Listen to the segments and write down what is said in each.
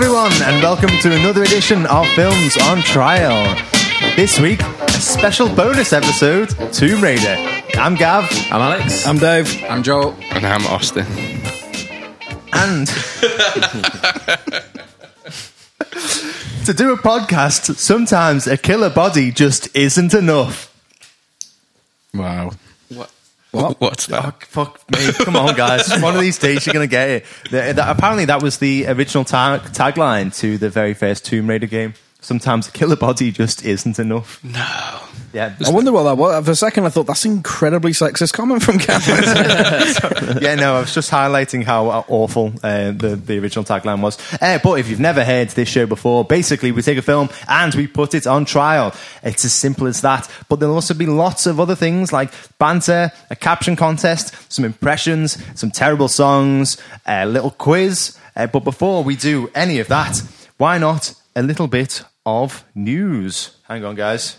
everyone, and welcome to another edition of Films on Trial. This week, a special bonus episode Tomb Raider. I'm Gav, I'm Alex. I'm Dave. I'm Joel. And I'm Austin. and to do a podcast, sometimes a killer body just isn't enough. Wow. What? What? What's that? Oh, fuck me. Come on, guys. One of these days you're going to get it. The- that- apparently, that was the original tag- tagline to the very first Tomb Raider game. Sometimes a killer body just isn't enough. No. Yeah. I wonder what that was. For a second, I thought that's incredibly sexist comment from Cameron. yeah, no, I was just highlighting how uh, awful uh, the, the original tagline was. Uh, but if you've never heard this show before, basically we take a film and we put it on trial. It's as simple as that. But there'll also be lots of other things like banter, a caption contest, some impressions, some terrible songs, a little quiz. Uh, but before we do any of that, why not a little bit of news? Hang on, guys.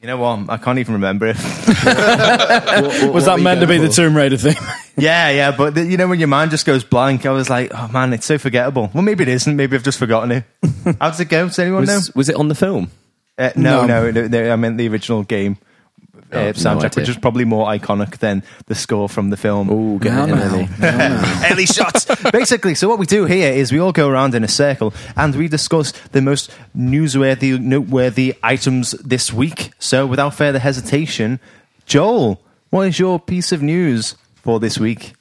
You know what? I can't even remember it. was that meant to be the Tomb Raider thing? Yeah, yeah, but the, you know when your mind just goes blank, I was like, oh man, it's so forgettable. Well, maybe it isn't. Maybe I've just forgotten it. How does it go? Does anyone know? Was, was it on the film? Uh, no, No. no, no, no, I meant the original game uh, Oh, no soundtrack, idea. which is probably more iconic than the score from the film. Oh, get No, it, no. Emily. Shots. Basically, so what we do here is we all go around in a circle and we discuss the most newsworthy, noteworthy items this week. So, without further hesitation, Joel, what is your piece of news for this week?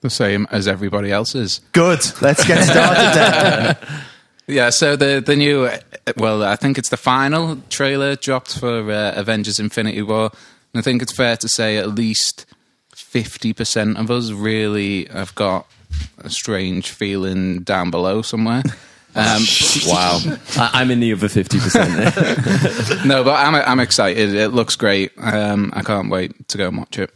The same as everybody else's. Good. Let's get started then. Yeah, so the the new, well, I think it's the final trailer dropped for uh, Avengers: Infinity War, and I think it's fair to say at least fifty percent of us really have got a strange feeling down below somewhere. Um, Wow. I, I'm in the other 50%. no, but I'm I'm excited. It looks great. Um, I can't wait to go and watch it.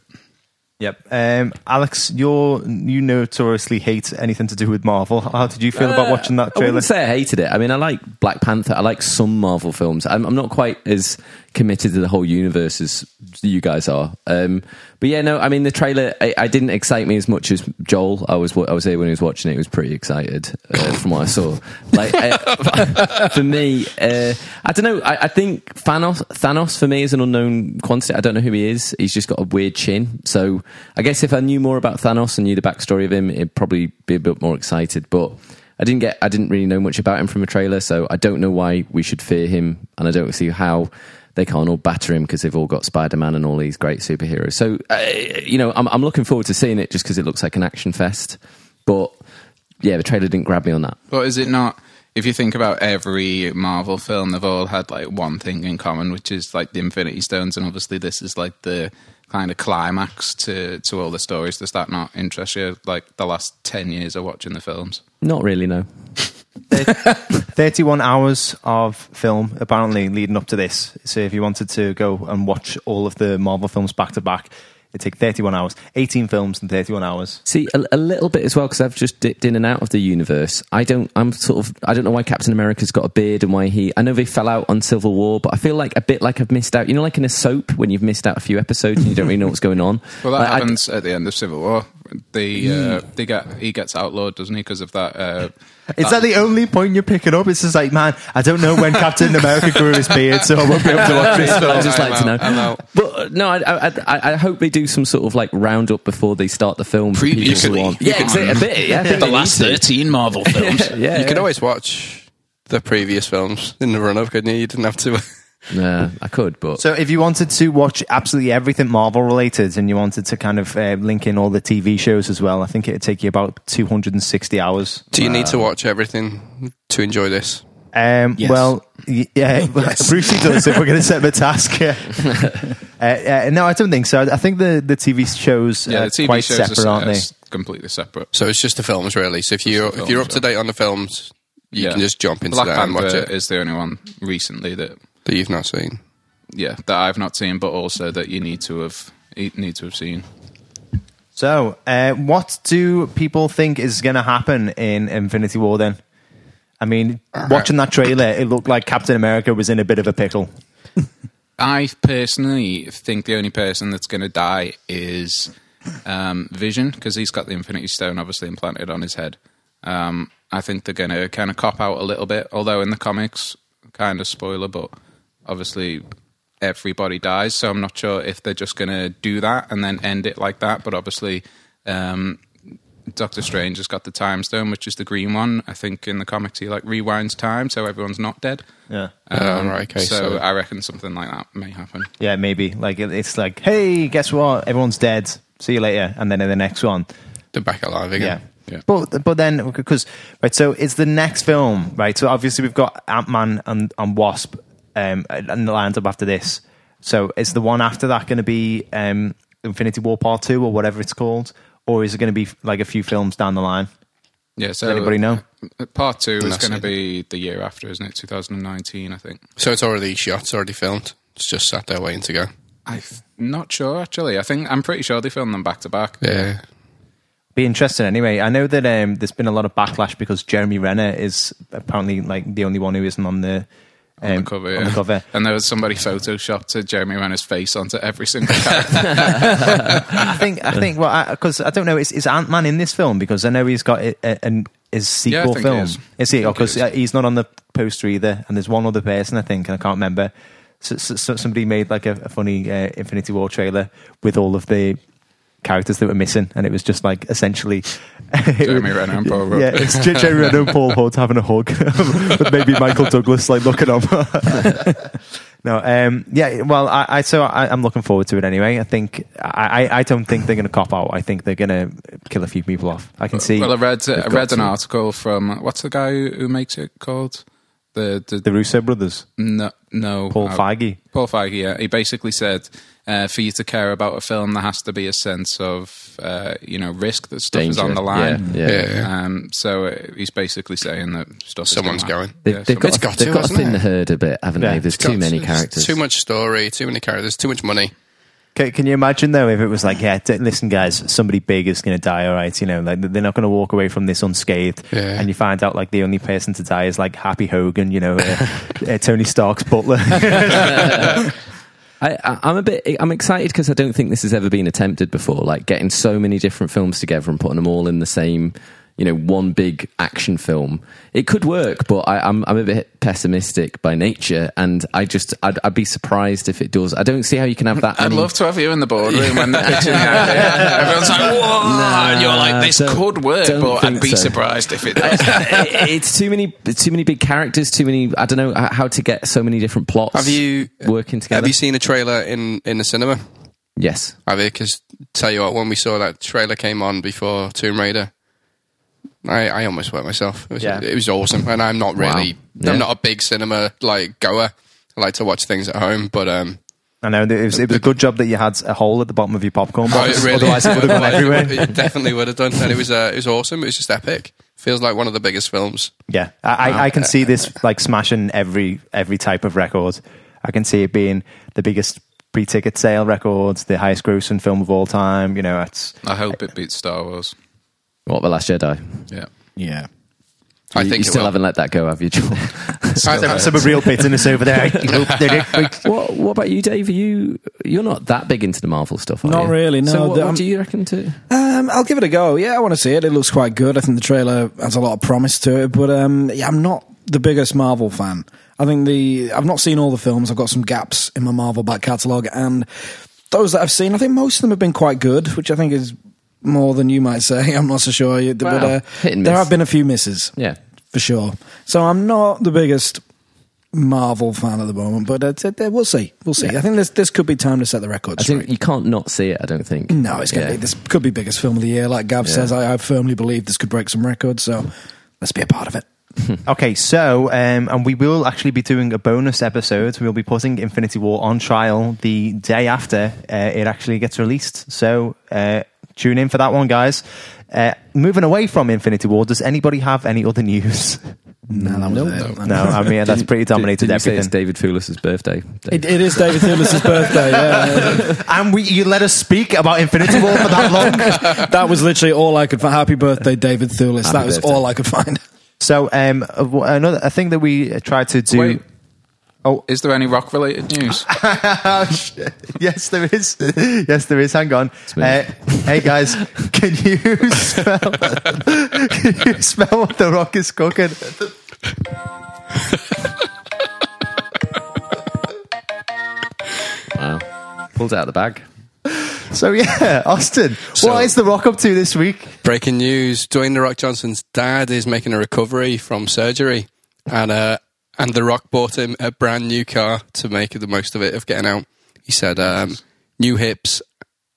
Yep. Um, Alex, you're, you notoriously hate anything to do with Marvel. How did you feel about watching that trailer? I wouldn't say I hated it. I mean, I like Black Panther. I like some Marvel films. I'm, I'm not quite as committed to the whole universe as you guys are. Um, but yeah, no. I mean, the trailer I, I didn't excite me as much as Joel. I was I was there when he was watching it. He was pretty excited uh, from what I saw. Like uh, for me, uh, I don't know. I, I think Thanos Thanos for me is an unknown quantity. I don't know who he is. He's just got a weird chin. So I guess if I knew more about Thanos and knew the backstory of him, it'd probably be a bit more excited. But I didn't get. I didn't really know much about him from a trailer, so I don't know why we should fear him, and I don't see how they can't all batter him because they've all got Spider Man and all these great superheroes. So uh, you know, I'm, I'm looking forward to seeing it just because it looks like an action fest. But yeah, the trailer didn't grab me on that. But is it not? If you think about every Marvel film, they've all had like one thing in common, which is like the Infinity Stones, and obviously this is like the kind of climax to to all the stories. Does that not interest you? Like the last ten years of watching the films. Not really, no. 31 hours of film apparently leading up to this. So if you wanted to go and watch all of the Marvel films back to back, it'd take 31 hours. 18 films in 31 hours. See, a, a little bit as well because I've just dipped in and out of the universe. I don't. I'm sort of. I don't know why Captain America's got a beard and why he. I know they fell out on Civil War, but I feel like a bit like I've missed out. You know, like in a soap when you've missed out a few episodes and you don't really know what's going on. Well, that Like, I- happens at the end of Civil War. They uh, they get he gets outlawed, doesn't he? Because of that. Uh, Is that the only point you're picking up? It's just like, man, I don't know when Captain America grew his beard, so I won't be able to watch this film. I'd just I'm like to know. I'm out. But uh, no, I, I, I, I hope they do some sort of like roundup before they start the film. for people who Previously. want- yeah, exactly, a bit. Yeah, I think the they last need to. thirteen Marvel films. Yeah, You could always watch the previous films in the run up, couldn't you? You didn't have to. Yeah, I could, but So if you wanted to watch absolutely everything Marvel related and you wanted to kind of uh, link in all the TV shows as well, I think it'd take you about 260 hours. Do you need to watch everything to enjoy this? Um, Yes. Well, y- yeah, Brucey does if we're going to set the task. Uh, uh, no, I don't think so. I think the, the TV shows Yeah, are the TV quite shows separate, are, aren't are they? completely separate. So it's just the films, really. So if you Just the if you're up films, to date on the films, you Yeah. can just jump into Black that and watch it is the only one recently that that you've not seen. yeah that I've not seen, but also that you need to have need to have seen. So, uh, what do people think is going to happen in Infinity War then? I mean, watching that trailer, it looked like Captain America was in a bit of a pickle. I personally think the only person that's going to die is um, Vision because he's got the Infinity Stone obviously implanted on his head. Um, I think they're going to kind of cop out a little bit, although in the comics, kind of spoiler, but obviously everybody dies. So I'm not sure if they're just going to do that and then end it like that. But obviously, um, Doctor Strange has got the Time Stone, which is the green one. I think in the comics he like rewinds time, so everyone's not dead. Yeah. Oh, right, okay, so, so- I reckon something like that may happen. Yeah, maybe. Like it's like, hey, guess what? Everyone's dead. See you later. And then in the next one, They're back alive yeah. again. Yeah. But but then because right, so it's the next film, right? So obviously we've got Ant Man and, and Wasp, um, and lined up after this. So is the one after that going to be um, Infinity War Part Two or whatever it's called, or is it going to be like a few films down the line? Yeah. So Does anybody know? Part two is going to be the year after, isn't it? 2019, I think. So it's already shot, it's already filmed. It's just sat there waiting to go. I'm not sure actually. I think I'm pretty sure they filmed them back to back. Yeah. Be interesting anyway. I know that um, there's been a lot of backlash because Jeremy Renner is apparently like the only one who isn't on the On um, the cover, on the cover. And there was somebody photoshopped Jeremy Renner's face onto every single character. I think I think well because I, don't know is, is Ant Man in this film because I know he's got a, a, an his Yeah, I sequel think film. is. Is he? Because he he's not on the poster either, and there's one other person I think, and I can't remember. So, so, so somebody made like a, a funny uh, Infinity War trailer with all of the characters that were missing, and it was just like essentially Jeremy Renner and Paul Rudd. Yeah, it's Jeremy Renner and Paul Rudd having a hug with maybe Michael Douglas like looking on. no, um, yeah. Well, I, I so I, I'm looking forward to it anyway. I think I, I, don't think they're going to cop out. I think they're going to kill a few people off. I can see. Well, I read I read an to. article from what's the guy who, who makes it called the the, the Russo brothers, no no Paul uh, Feige. Paul Feige. Yeah, he basically said uh, for you to care about a film, there has to be a sense of uh, you know risk that stuff is on the line. Yeah, yeah. Yeah. Um, so uh, he's basically saying that stuff. Someone's is gonna going. happen. They've, Yeah, they've got, It's got they've to, got to hasn't thin the herd a bit, haven't Yeah. they? There's It's too many it's characters. Too much story, too many characters, too much money. Can, can you imagine though if it was like, yeah, t- listen, guys, somebody big is going to die. All right, you know, like they're not going to walk away from this unscathed. Yeah. And you find out like the only person to die is like Happy Hogan, you know, uh, uh, Tony Stark's butler. I, I'm a bit. I'm excited because I don't think this has ever been attempted before. Like getting so many different films together and putting them all in the same, you know, one big action film. It could work, but I, I'm I'm a bit pessimistic by nature, and I just I'd, I'd be surprised if it does. I don't see how you can have that. I'd many- love to have you in the boardroom when they're pitching the idea. Everyone's like, "Whoa!" and you're like, "This don't- could work," don't but I'd be so. surprised if it does. It's too many too many big characters too many i don't know how to get so many different plots Have you working together Have you seen a trailer in, in the cinema? yes I Have you? Because tell you what, when we saw that trailer came on before Tomb Raider, I, I almost wet myself. It was, Yeah. it was awesome, and I'm not really, Wow. Yeah. I'm not a big cinema like goer. I like to watch things at home, but um, I know it was, it was a good job that you had a hole at the bottom of your popcorn oh, box. it really, Otherwise, it would have gone everywhere. It definitely would have done, and it was uh, it was awesome. It was just epic. Feels like one of the biggest films. Yeah, I, I, I can see this like smashing every every type of record. I can see it being the biggest pre-ticket sale records, the highest grossing film of all time. You know, it's I hope it beats Star Wars. What the last jedi Yeah. Yeah. I you, think you still will. haven't let that go have you Joel? I some, think- some real bitterness over there. I hope they did. what, what about you dave Are you you're not that big into the marvel stuff are you? Not you? really, no. so what, what do you reckon to Um, I'll give it a go. Yeah, I want to see it. It looks quite good. I think the trailer has a lot of promise to it, but um, yeah, I'm not the biggest Marvel fan. I think the I've not seen all the films. I've got some gaps in my Marvel back catalogue, and those that I've seen, I think most of them have been quite good, which I think is more than you might say. I'm not so sure, but Wow. uh, there have been a few misses yeah for sure. So I'm not the biggest Marvel fan at the moment, but uh, t- t- we'll see. We'll see. I think this this could be time to set the record i straight. think you can't not see it i don't think No, it's going to Yeah. be. This could be biggest film of the year. Like Gav Yeah. says, I, I firmly believe this could break some records. So let's be a part of it. Okay, so um, and we will actually be doing a bonus episode. We'll be putting Infinity War on trial the day after uh, it actually gets released. So uh, tune in for that one, guys. Uh, moving away from Infinity War, does anybody have any other news? No, that was it. no, I mean that's pretty dominated did, did you say everything. it's david Thewlis's birthday It, it is David Thewlis's birthday. Yeah. and we, you let us speak about Infinity War for that long. that was literally all I could find. Happy birthday, David Thewlis. Happy that was birthday. all I could find. So um, uh, another a thing that we uh, tried to do. Wait. Oh. is there any rock related news? Oh, yes, there is. Yes, there is. Hang on. Uh, hey guys, can you smell? can you smell what the rock is cooking? Wow. Pulls it out of the bag. So yeah, Austin, So- what is the rock up to this week? Breaking news: Dwayne the Rock Johnson's dad is making a recovery from surgery, and uh, and the Rock bought him a brand new car to make the most of it of getting out. He said, um, "New hips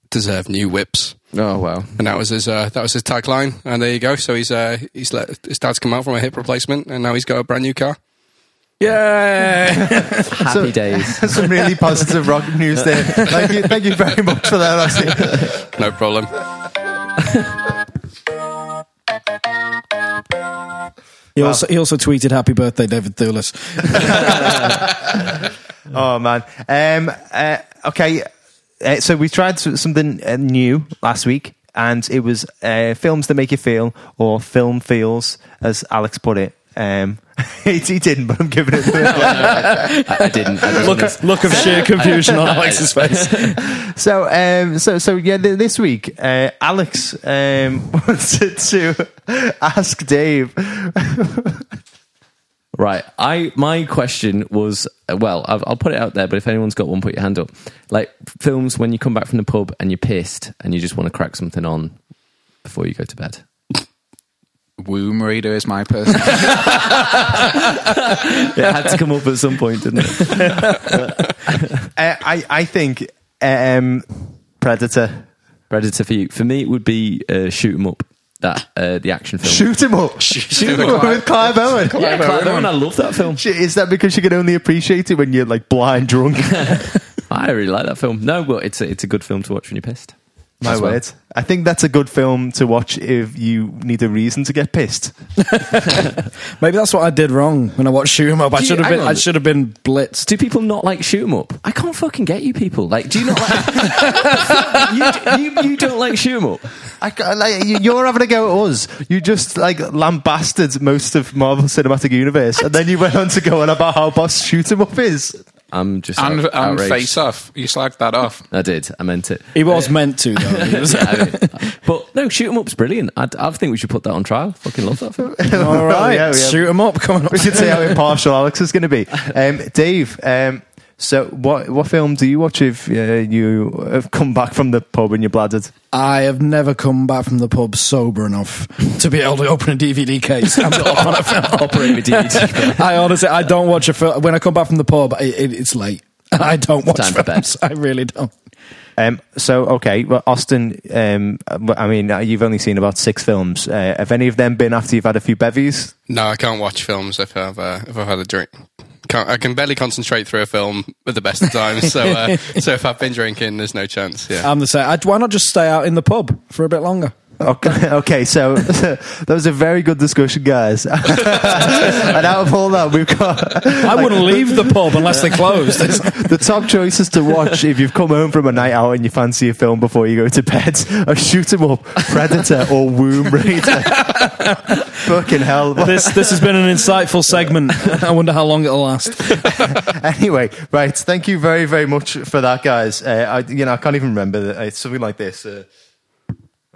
deserve new whips," Oh, wow. and that was his uh, that was his tagline. And there you go. So he's uh, he's let his dad's come out from a hip replacement, and now he's got a brand new car. Yay! Happy days. Some really positive rock news there. Thank you, thank you very much for that, Austin. No problem. He also he also tweeted "Happy birthday, David Thewlis." Oh man. Um, uh, okay, uh, so we tried something uh, new last week, and it was uh, films that make you feel, or film feels, as Alex put it. Um, he, he didn't, but I'm giving it. To him. I, I didn't. I didn't look of, look of sheer confusion on Alex's face. so, um, so, so yeah. Th- this week, uh, Alex um, wanted to ask Dave. Right. I my question was uh, well, I'll, I'll put it out there. But if anyone's got one, put your hand up. Like films when you come back from the pub and you're pissed and you just want to crack something on before you go to bed. Womb Raider is my person. It had to come up at some point, didn't it? Uh, I, I think um, Predator. Predator for you. For me, it would be uh, shoot 'em up. That uh, the action film. Shoot him up. Shoot him up with Clive Owen. Yeah, Clive Owen, I love that film. Is that because you can only appreciate it when you're like blind drunk? I really like that film. No, but it's a, it's a good film to watch when you're pissed. My As well. word. I think that's a good film to watch if you need a reason to get pissed. Maybe that's what I did wrong when I watched Shoot 'Em Up. I should have been. on. I should have been blitzed. Do people not like shoot 'em up? I can't fucking get you people. Like, do you not like? you, you, you don't like shoot 'em up? I, like, you- you're having a go at us. You just like lambasted most of Marvel Cinematic Universe, and then you went on to go on about how boss shoot 'em up is. I'm just and out- and. Face Off. You slagged that off. I did. I meant it. He was meant to though. He was- Yeah, I mean, but no, shoot 'em up's brilliant. I, I think we should put that on trial. Fucking love that film. All right, yeah, yeah. shoot 'em up. Coming up. We should see how impartial Alex is going to be. Um, Dave, um, so what what film do you watch if uh, you have come back from the pub and you're bladdered? I have never come back from the pub sober enough to be able to open a DVD case. and put on a film. Operate with DVD. I honestly, I don't watch a film when I come back from the pub. It, it, it's late. I don't watch Time for films. I really don't. Um, so okay, well, Austin. Um, I mean, uh, you've only seen about six films. Uh, have any of them been after you've had a few bevies? No, I can't watch films if I've uh, if I've had a drink. Can't, I can barely concentrate through a film at the best of times. So uh, so if I've been drinking, there's no chance. Yeah. I'm the same. I, why not just stay out in the pub for a bit longer? Okay, okay, so that was a very good discussion, guys. and out of all that, we've got I wouldn't leave the pub unless they closed. the top choices to watch if you've come home from a night out and you fancy a film before you go to bed: are Shoot 'Em Up, Predator, or Womb Raider. Fucking hell! this this has been an insightful segment. I wonder how long it'll last. anyway, right. Thank you very, very much for that, guys. Uh, I, you know, I can't even remember. that- It's something like this. Uh,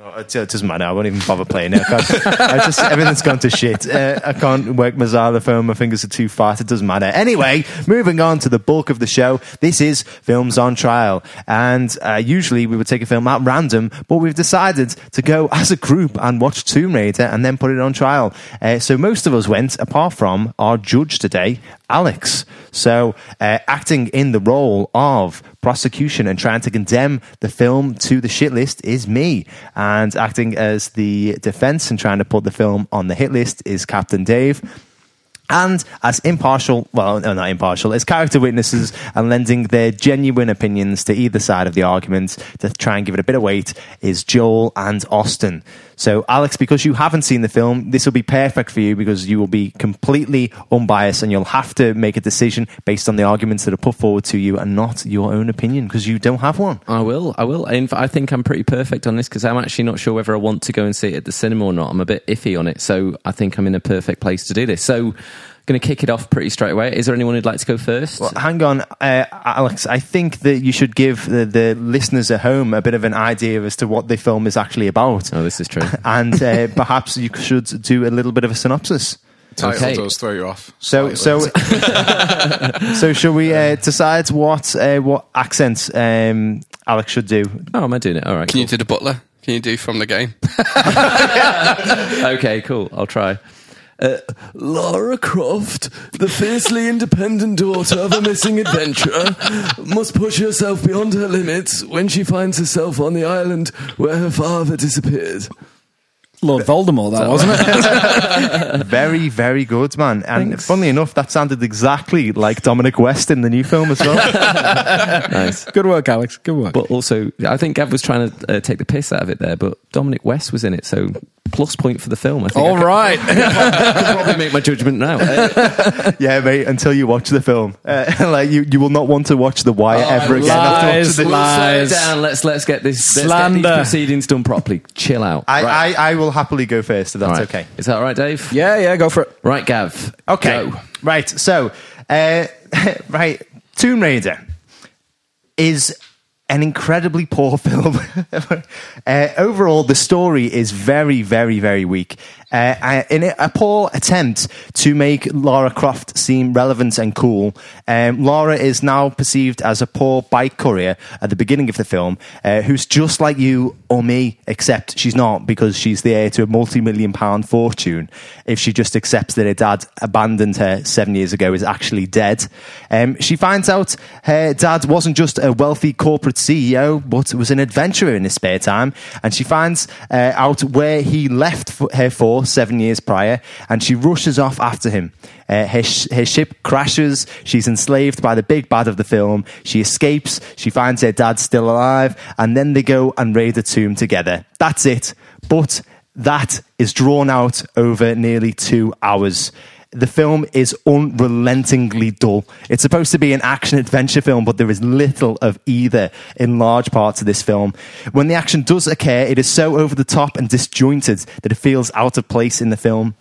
oh, it, doesn't matter. I won't even bother playing it. I I just everything's gone to shit. Uh, I can't work my xylophone. My fingers are too fat. It doesn't matter. Anyway, moving on to the bulk of the show. This is films on trial, and uh, usually we would take a film at random, but we've decided to go as a group and watch Tomb Raider and then put it on trial. Uh, so most of us went, apart from our judge today, Alex. So, uh, acting in the role of prosecution and trying to condemn the film to the shit list is me. And acting as the defense and trying to put the film on the hit list is Captain Dave. And as impartial, well, no, not impartial, as character witnesses and lending their genuine opinions to either side of the argument to try and give it a bit of weight is Joel and Austin. So, Alex, because you haven't seen the film, this will be perfect for you because you will be completely unbiased and you'll have to make a decision based on the arguments that are put forward to you and not your own opinion because you don't have one. I will. I will. In fact, I think I'm pretty perfect on this because I'm actually not sure whether I want to go and see it at the cinema or not. I'm a bit iffy on it, so I think I'm in a perfect place to do this. So, going to kick it off pretty straight away. Is there anyone who'd like to go first? Well, hang on, uh, Alex. I think that you should give the, the listeners at home a bit of an idea as to what the film is actually about. oh, this is true. And uh, perhaps you should do a little bit of a synopsis. Title Okay. does throw you off. So, slightly. so, so, shall we uh, decide what uh, what accent um, Alex should do? oh, am I doing it? All right. Can you do the butler? Can you do from the game? okay, cool. I'll try. Uh, Lara Croft, the fiercely independent daughter of a missing adventurer, must push herself beyond her limits when she finds herself on the island where her father disappeared. Lord Voldemort, that wasn't it? Very, very good, man. And Thanks. funnily enough, that sounded exactly like Dominic West in the new film as well. Nice. Good work, Alex. Good work. But also, I think Gav was trying to uh, take the piss out of it there, but Dominic West was in it, so plus point for the film. I think All I can, right. can probably make my judgment now. Yeah, mate. Until you watch the film, uh, like you, you will not want to watch The Wire ever again. after lies, watching the- we'll slow it Lies. down. Let's let's get this let's get Slander. these proceedings done properly. Chill out. I, Right. I, I will happily go first if that's All right. okay. Is that all right, Dave? yeah, yeah, go for it. Right, Gav. Okay. Go. Right. So, uh, right, Tomb Raider is an incredibly poor film. uh, overall, the story is very, very, very weak. Uh, in a, poor attempt to make Lara Croft seem relevant and cool, um, Lara is now perceived as a poor bike courier at the beginning of the film, uh, who's just like you or me, except she's not because she's the heir to a multi-million pound fortune. If she just accepts that her dad abandoned her seven years ago is actually dead, um, she finds out her dad wasn't just a wealthy corporate CEO, but was an adventurer in his spare time, and she finds uh, out where he left her for seven years prior, and she rushes off after him. Uh, her, sh- her ship crashes. She's enslaved by the big bad of the film. She escapes. She finds her dad still alive, and then they go and raid the tomb together. That's it. But that is drawn out over nearly two hours. The film is unrelentingly dull. It's supposed to be an action adventure film, but there is little of either in large parts of this film. When the action does occur, it is so over the top and disjointed that it feels out of place in the film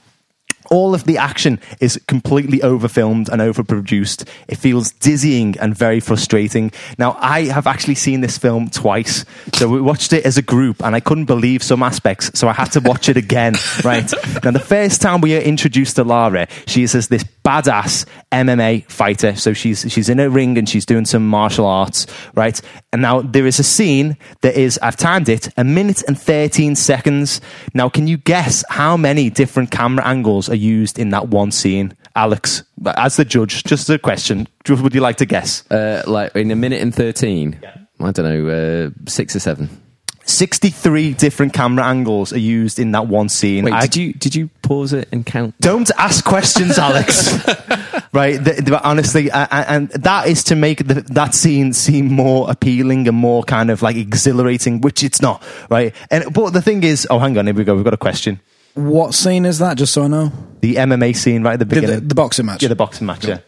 all of the action is completely overfilmed and overproduced. It feels dizzying and very frustrating. Now, I have actually seen this film twice. So we watched it as a group and I couldn't believe some aspects. So I had to watch it again, right? Now, the first time we are introduced to Lara, she is as this badass MMA fighter. So she's, she's in a ring and she's doing some martial arts, right? And now there is a scene that is, I've timed it, a minute and 13 seconds. Now, can you guess how many different camera angles are used in that one scene? Alex, as the judge, just a question. Would you like to guess? Uh, like in a minute and 13. I don't know, uh, six or seven. 63 different camera angles are used in that one scene. Wait, I- did you did you pause it and count? Don't ask questions, Alex. right? The, the- honestly, I, I, and that is to make the, that scene seem more appealing and more kind of like exhilarating, which it's not, right? And but the thing is, oh, hang on, here we go. We've got a question. What scene is that? Just so I know. The MMA scene right at the The, beginning. the, the boxing match. Yeah, the boxing match. Yeah.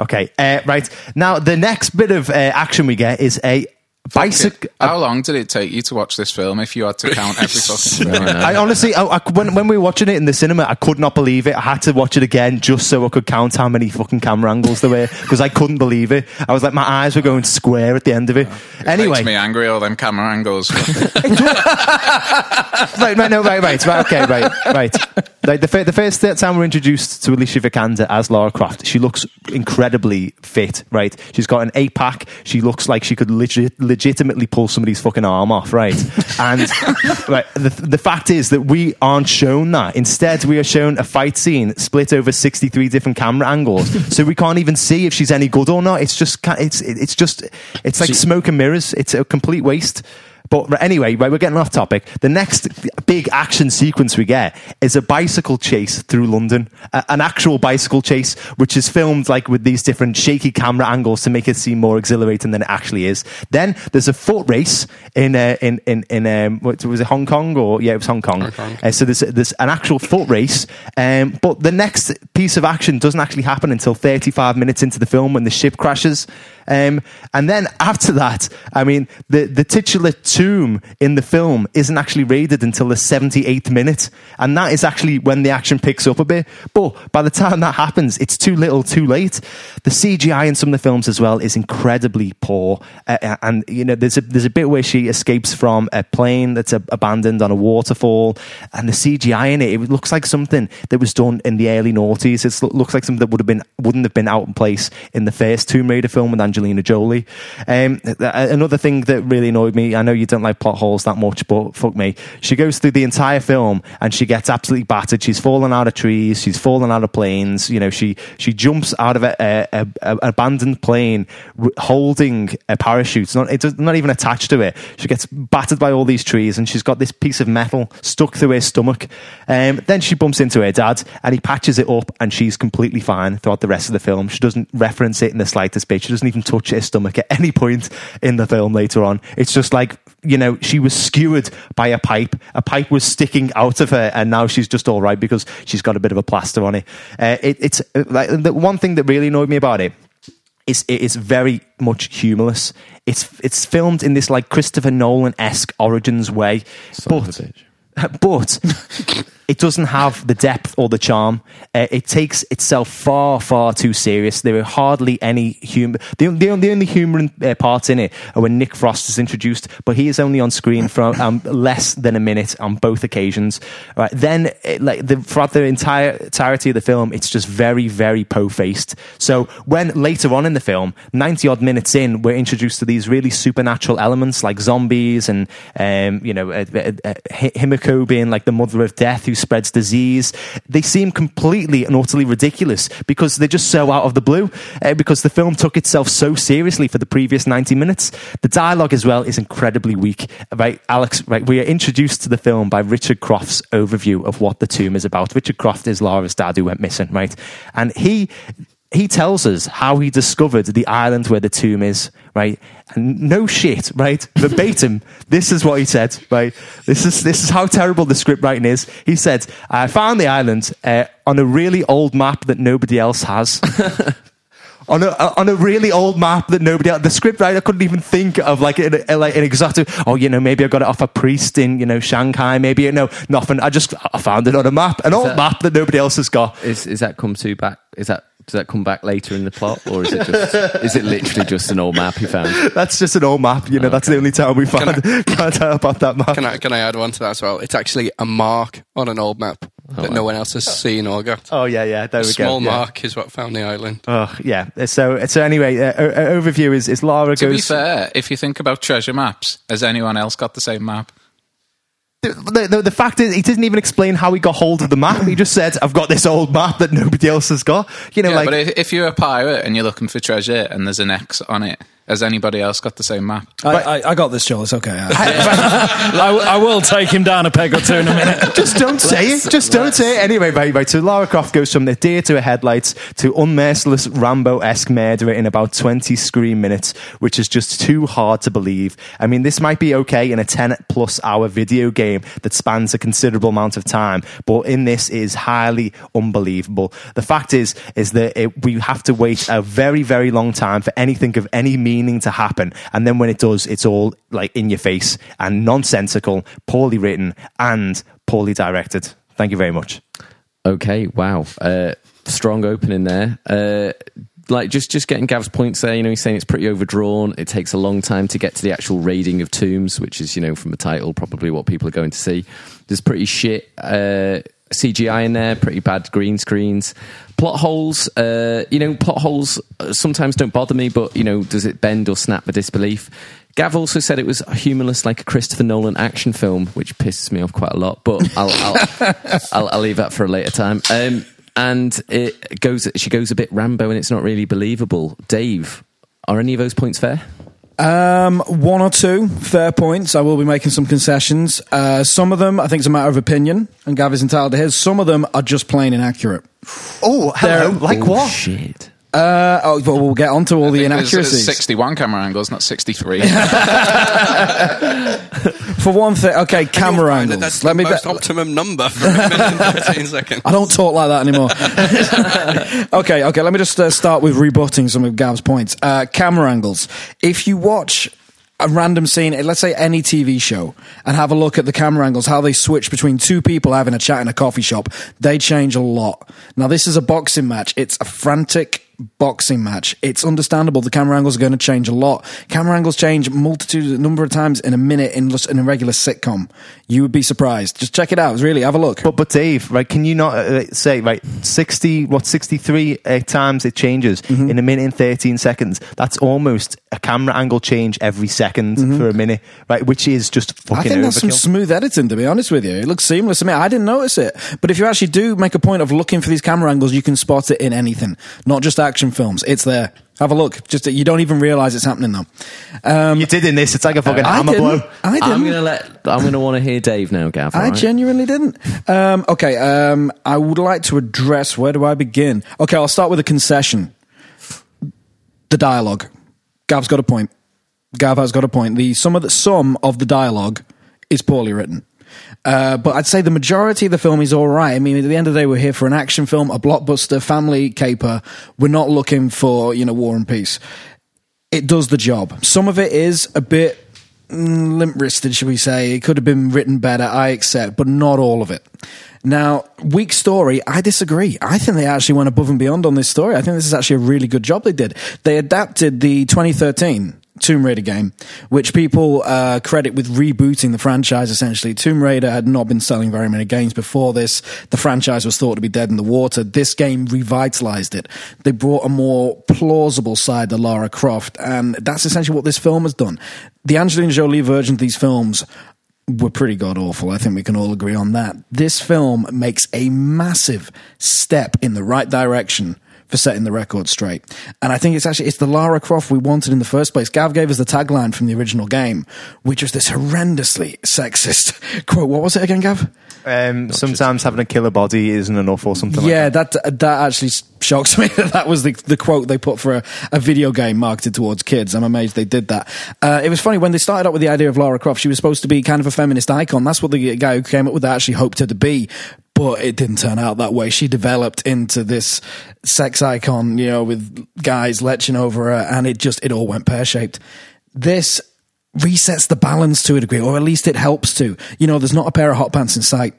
Okay. Uh, right now, the next bit of uh, action we get is a bicycle. How uh, long did it take you to watch this film if you had to count every fucking minute? I honestly, I, I, when, when we were watching it in the cinema, I could not believe it. I had to watch it again just so I could count how many fucking camera angles there were because I couldn't believe it. I was like, my eyes were going square at the end of it. anyway, Makes me angry, all them camera angles. right, right, no, right, right, right, okay, right, right. Like the, the first time we're introduced to Alicia Vikander as Lara Croft, she looks incredibly fit, right? She's got an eight pack. She looks like she could legit, legitimately pull somebody's fucking arm off, right? And right, the, the fact is that we aren't shown that. Instead, we are shown a fight scene split over 63 different camera angles, so we can't even see if she's any good or not. It's just, it's, it's just, it's like smoke and mirrors. It's a complete waste. But anyway, right, we're getting off topic. The next big action sequence we get is a bicycle chase through London, a- an actual bicycle chase, which is filmed like with these different shaky camera angles to make it seem more exhilarating than it actually is. Then there's a foot race in uh, in in in um, what, was it Hong Kong or yeah, it was Hong Kong. Uh, so there's there's an actual foot race, um, but the next piece of action doesn't actually happen until 35 minutes into the film when the ship crashes. Um, and then after that, I mean, the, the titular tomb in the film isn't actually raided until the 78th minute. And that is actually when the action picks up a bit. But by the time that happens, it's too little too late. The CGI in some of the films as well is incredibly poor. Uh, and, you know, there's a, there's a bit where she escapes from a plane that's uh, abandoned on a waterfall. And the CGI in it, it looks like something that was done in the early noughties. It looks like something that would have been, wouldn't have been out in place in the first Tomb Raider film with Angelina Jolie. Um, another thing that really annoyed me, I know you don't like plot holes that much, but fuck me. She goes through the entire film and she gets absolutely battered. She's fallen out of trees. She's fallen out of planes. You know, she, she jumps out of a, a, a, a abandoned plane holding a parachute. It's not, it's not even attached to it. She gets battered by all these trees and she's got this piece of metal stuck through her stomach. Um, then she bumps into her dad and he patches it up and she's completely fine throughout the rest of the film. She doesn't reference it in the slightest bit. She doesn't even touch her stomach at any point in the film later on. It's just like, you know, she was skewered by a pipe. A pipe was sticking out of her and now she's just all right because she's got a bit of a plaster on it. Uh, it it's uh, like the one thing that really annoyed me about it it is it is very much humorless. It's it's filmed in this like Christopher Nolan esque origins way, Son but but it doesn't have the depth or the charm. Uh, it takes itself far, far too serious. There are hardly any humor. The, the, the only humor uh, parts in it are when Nick Frost is introduced, but he is only on screen for um, less than a minute on both occasions. Right then, it, like the, throughout the entire entirety of the film, it's just very, very po-faced. So when later on in the film, ninety odd minutes in, we're introduced to these really supernatural elements like zombies and um, you know uh, uh, uh, Himiko being like the mother of death who spreads disease. They seem completely and utterly ridiculous because they're just so out of the blue. Uh, because the film took itself so seriously for the previous ninety minutes. The dialogue as well is incredibly weak. Right, Alex. Right, we are introduced to the film by Richard Croft's overview of what the tomb is about. Richard Croft is Lara's dad who went missing. Right, and he he tells us how he discovered the island where the tomb is, right? And no shit, right? Verbatim, this is what he said, right? This is this is how terrible the script writing is. He said, "I found the island uh, on a really old map that nobody else has." On a, on a really old map that nobody else, the script writer couldn't even think of like an, like an exotic, oh, you know, maybe I got it off a priest in, you know, Shanghai, maybe, you know, nothing. I just, I found it on a map, an old that- map that nobody else has got. Is is that come to back? Is that does that come back later in the plot, or is it just is it literally just an old map he found? That's just an old map. You know, that's the only time we found, found out about that map. Can I, can I add one to that as well? It's actually a mark on an old map that no one else has seen or got. oh yeah, yeah. There a we small go. yeah. mark is what found the island. Oh yeah. So so anyway, uh, o- o- overview is is Lara To be goes. fair, if you think about treasure maps, has anyone else got the same map? The, the, the fact is, he didn't even explain how he got hold of the map. He just said, "I've got this old map that nobody else has got." You know, Yeah, like but if, if you're a pirate and you're looking for treasure and there's an X on it, has anybody else got the same map? I, I, I got this, Joel. It's okay. I, I will take him down a peg or two in a minute. just don't say it. Just don't say it. Anyway, right, right. So Lara Croft goes from the deer to her headlights to unmerciless Rambo-esque murderer in about 20 screen minutes, which is just too hard to believe. I mean, this might be okay in a 10 plus hour video game that spans a considerable amount of time, but in this is highly unbelievable. The fact is, is that it, we have to wait a very, very long time for anything of any meaning to happen. And then when it does, it's all like in your face and nonsensical, poorly written and poorly directed. Thank you very much. Okay, wow, uh, strong opening there. Uh, like just just getting Gav's points there. You know, he's saying it's pretty overdrawn. It takes a long time to get to the actual raiding of tombs, which is you know from the title probably what people are going to see. There's pretty shit uh, CGI in there, pretty bad green screens. Plot holes, uh, you know, plot holes uh, sometimes don't bother me, but you know, does it bend or snap the disbelief? Gav also said it was humorless, like a Christopher Nolan action film, which pisses me off quite a lot. But I'll I'll, I'll, I'll leave that for a later time. Um, and it goes, she goes a bit Rambo, and it's not really believable. Dave, are any of those points fair? Um, one or two fair points. I will be making some concessions. Uh, some of them, I think, it's a matter of opinion, and Gav is entitled to his. Some of them are just plain inaccurate. Oh, hello. There- like Oh, what? Shit. Uh, oh, but we'll get on to all the think there's, inaccuracies. 61 camera angles, not 63. For one thing, okay, camera You'll that angles. That's Let the me. most be- optimum number for a minute and 13 seconds. I don't talk like that anymore. okay, okay. Let me just uh, start with rebutting some of Gav's points. Uh, camera angles. If you watch a random scene, let's say any TV show, and have a look at the camera angles, how they switch between two people having a chat in a coffee shop, they change a lot. Now, this is a boxing match. It's a frantic boxing match. It's understandable the camera angles are going to change a lot. Camera angles change multitude, a number of times in a minute in, just in a regular sitcom. You would be surprised. Just check it out. Really, have a look. But but Dave, right? Can you not uh, say right? Sixty what? Sixty three uh, times it changes Mm-hmm. in a minute and thirteen seconds. That's almost a camera angle change every 2nd for a minute, right? Which is just fucking Mm-hmm. I think that's some smooth editing, to be honest with you. It looks seamless to me. I didn't notice it. But if you actually do make a point of looking for these camera angles, you can spot it in anything, not just action films. It's there. Have a look. Just that you don't even realize it's happening though. Um, you did in this. It's like a fucking I hammer didn't. blow. I didn't. I'm gonna let. I'm gonna want to hear Dave now, Gav. I alright? genuinely didn't. Um, okay, um, I would like to address where do I begin? Okay, I'll start with a concession. The dialogue. Gav's got a point. Gav has got a point. The some of the some of the dialogue is poorly written. Uh, but I'd say the majority of the film is all right. I mean, at the end of the day, we're here for an action film, a blockbuster, family caper. We're not looking for you know war and peace. It does the job. Some of it is a bit mm, limp wristed, should we say. It could have been written better, I accept, but not all of it. Now, weak story, I disagree. I think they actually went above and beyond on this story. I think this is actually a really good job they did. They adapted the 2013 Tomb Raider game, which people uh, credit with rebooting the franchise essentially. Tomb Raider had not been selling very many games before this. The franchise was thought to be dead in the water. This game revitalized it. They brought a more plausible side to Lara Croft, and that's essentially what this film has done. The Angelina Jolie version of these films were pretty god awful. I think we can all agree on that. This film makes a massive step in the right direction for setting the record straight. And I think it's actually it's the Lara Croft we wanted in the first place. Gav gave us the tagline from the original game, which was this horrendously sexist quote. What was it again, Gav? Um, sometimes having a killer body isn't enough, or something. yeah, like that. that that actually shocks me that that was the, the quote they put for a, a video game marketed towards kids. I'm amazed they did that. Uh, it was funny when they started out with the idea of Lara Croft. She was supposed to be kind of a feminist icon. That's what the guy who came up with that actually hoped her to be. But it didn't turn out that way. She developed into this sex icon, you know, with guys leching over her, and it just it all went pear shaped. This resets the balance to a degree, or at least it helps to. You know, there's not a pair of hot pants in sight.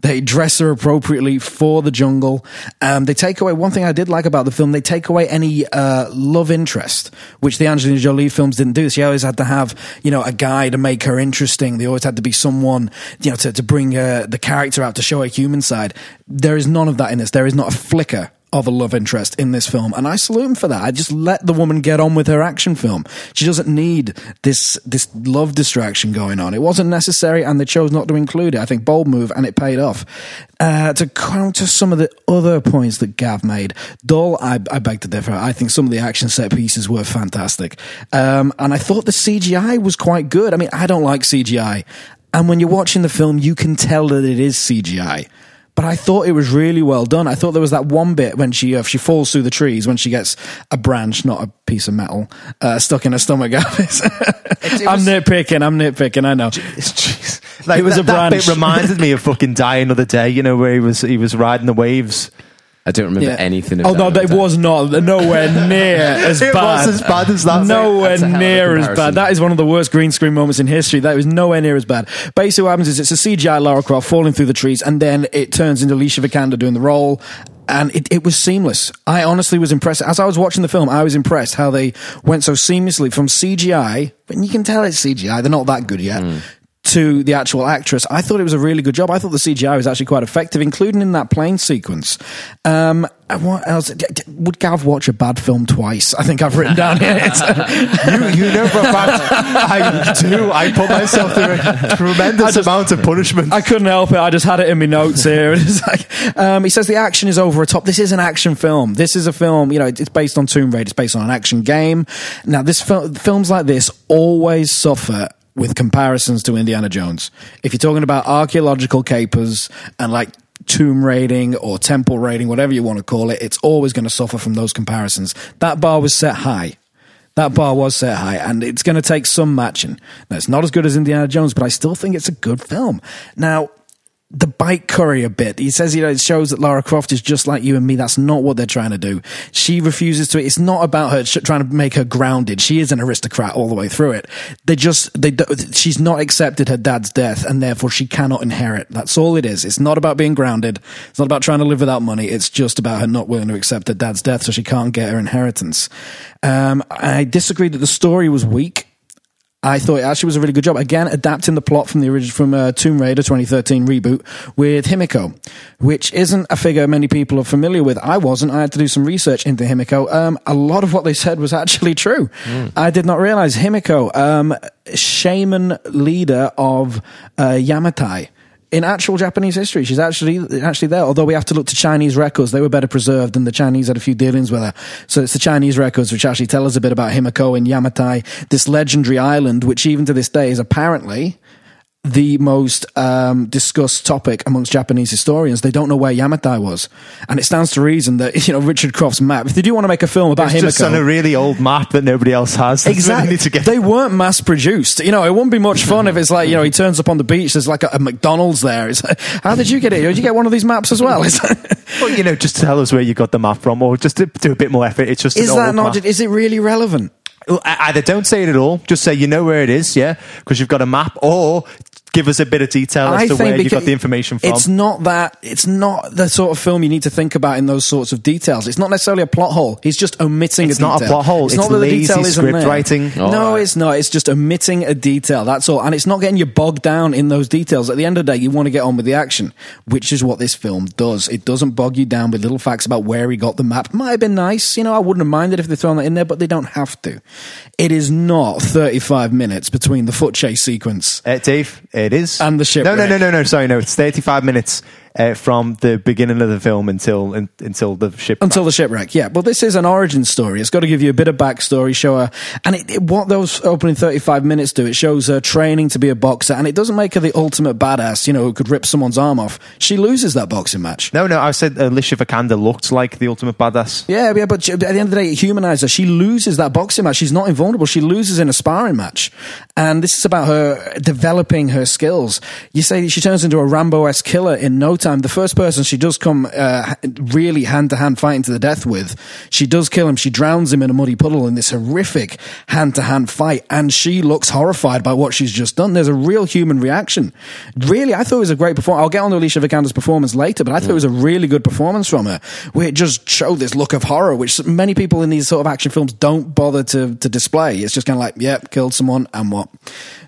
They dress her appropriately for the jungle. Um, they take away one thing I did like about the film. They take away any uh, love interest, which the Angelina Jolie films didn't do. She always had to have, you know, a guy to make her interesting. They always had to be someone, you know, to, to bring uh, the character out to show a human side. There is none of that in this. There is not a flicker of a love interest in this film, and I salute him for that. I just let the woman get on with her action film. She doesn't need this this love distraction going on. It wasn't necessary, and they chose not to include it. I think bold move, and it paid off. Uh, to counter some of the other points that Gav made, dull. I, I beg to differ. I think some of the action set pieces were fantastic, um, and I thought the CGI was quite good. I mean, I don't like CGI, and when you're watching the film, you can tell that it is CGI but I thought it was really well done. I thought there was that one bit when she uh, she falls through the trees when she gets a branch, not a piece of metal, uh, stuck in her stomach. I'm nitpicking. I'm nitpicking. I know. Jeez. Like, It was that, a that bit reminded me of fucking Die Another Day. You know where he was he was riding the waves. I don't remember anything. Of oh no, that that was not nowhere near as It bad. was as bad as that. Nowhere That's a hell of a near as comparison. bad. That is one of the worst green screen moments in history. That was nowhere near as bad. Basically, what happens is it's a CGI Lara Croft falling through the trees, and then it turns into Alicia Vikander doing the role. And it, it was seamless. I honestly was impressed. As I was watching the film, I was impressed how they went so seamlessly from CGI, and you can tell it's CGI, they're not that good yet, hmm. To the actual actress. I thought it was a really good job. I thought the CGI was actually quite effective, including in that plane sequence. Um, what else? Would Gav watch a bad film twice? I think I've written down here. You, you know for a fact I do. I put myself through a tremendous amount of punishment. I couldn't help it. I just had it in my notes here. It's like, um, he says the action is over the top. This is an action film. This is a film. You know, it's based on Tomb Raider. It's based on an action game. Now, this fil- films like this always suffer with comparisons to Indiana Jones. If you're talking about archaeological capers and like tomb raiding or temple raiding, whatever you want to call it, it's always going to suffer from those comparisons. That bar was set high. That bar was set high, and it's going to take some matching. Now, it's not as good as Indiana Jones, but I still think it's a good film. Now, the bike courier bit. He says, you know, it shows that Lara Croft is just like you and me. That's not what they're trying to do. She refuses to. It's not about her trying to make her grounded. She is an aristocrat all the way through it. They just, they, she's not accepted her dad's death and therefore she cannot inherit. That's all it is. It's not about being grounded. It's not about trying to live without money. It's just about her not willing to accept her dad's death so she can't get her inheritance. Um, I disagree that the story was weak. I thought it actually was a really good job. Again, adapting the plot from the original from uh, Tomb Raider 2013 reboot with Himiko, which isn't a figure many people are familiar with. I wasn't. I had to do some research into Himiko. Um, a lot of what they said was actually true. I did not realize Himiko, um, shaman leader of uh, Yamatai in actual Japanese history. She's actually actually there. Although we have to look to Chinese records, they were better preserved, and the Chinese had a few dealings with her. So it's the Chinese records which actually tell us a bit about Himiko and Yamatai, this legendary island, which even to this day is apparently the most um, discussed topic amongst Japanese historians. They don't know where Yamatai was, and it stands to reason that you know Richard Croft's map. If they do want to make a film about him, It's just on a really old map that nobody else has. Exactly. we need to get. They weren't mass produced. You know, it wouldn't be much fun if it's like, you know, he turns up on the beach, there's like a, a McDonald's there. It's like, how did you get it? Did you get one of these maps as well? Like, Well, you know, just tell us where you got the map from, or just to do a bit more effort. It's just is that not, map. is it really relevant? Either don't say it at all, just say you know where it is, yeah, because you've got a map, or give us a bit of detail as to where you got the information from. It's not that. It's not the sort of film you need to think about in those sorts of details. It's not necessarily a plot hole. He's just omitting. It's a not a plot hole. It's not that the lazy detail isn't script there. writing. no, All right. it's not. It's just omitting a detail. That's all. And it's not getting you bogged down in those details. At the end of the day, you want to get on with the action, which is what this film does. It doesn't bog you down with little facts about where he got the map. Might have been nice. You know, I wouldn't have minded if they'd thrown that in there, but they don't have to. It is not 35 minutes between the foot chase sequence Uh, Dave, it is. And the ship. No, no, no, no, no. Sorry, no. It's thirty-five minutes uh, from the beginning of the film until in, until the ship. Until the shipwreck, yeah. But this is an origin story. It's got to give you a bit of backstory, show her, and it, it- what those opening thirty-five minutes do, it shows her training to be a boxer, and it doesn't make her the ultimate badass, you know, who could rip someone's arm off. She loses that boxing match. no, no. I said Alicia Vikander looked like the ultimate badass. Yeah, yeah, but at the end of the day, it humanizes her. She loses that boxing match. She's not invulnerable. She loses in a sparring match. And this is about her developing her skills. You say she turns into a Rambo-esque killer in no time. The first person she does come uh, really hand-to-hand fighting to the death with, she does kill him. She drowns him in a muddy puddle in this horrific hand-to-hand fight. And she looks horrified by what she's just done. There's a real human reaction. Really, I thought it was a great performance. I'll get on to Alicia Vikander's performance later, but I thought it was a really good performance from her, where it just showed this look of horror, which many people in these sort of action films don't bother to, to display. It's just kind of like, yep, killed someone, and what?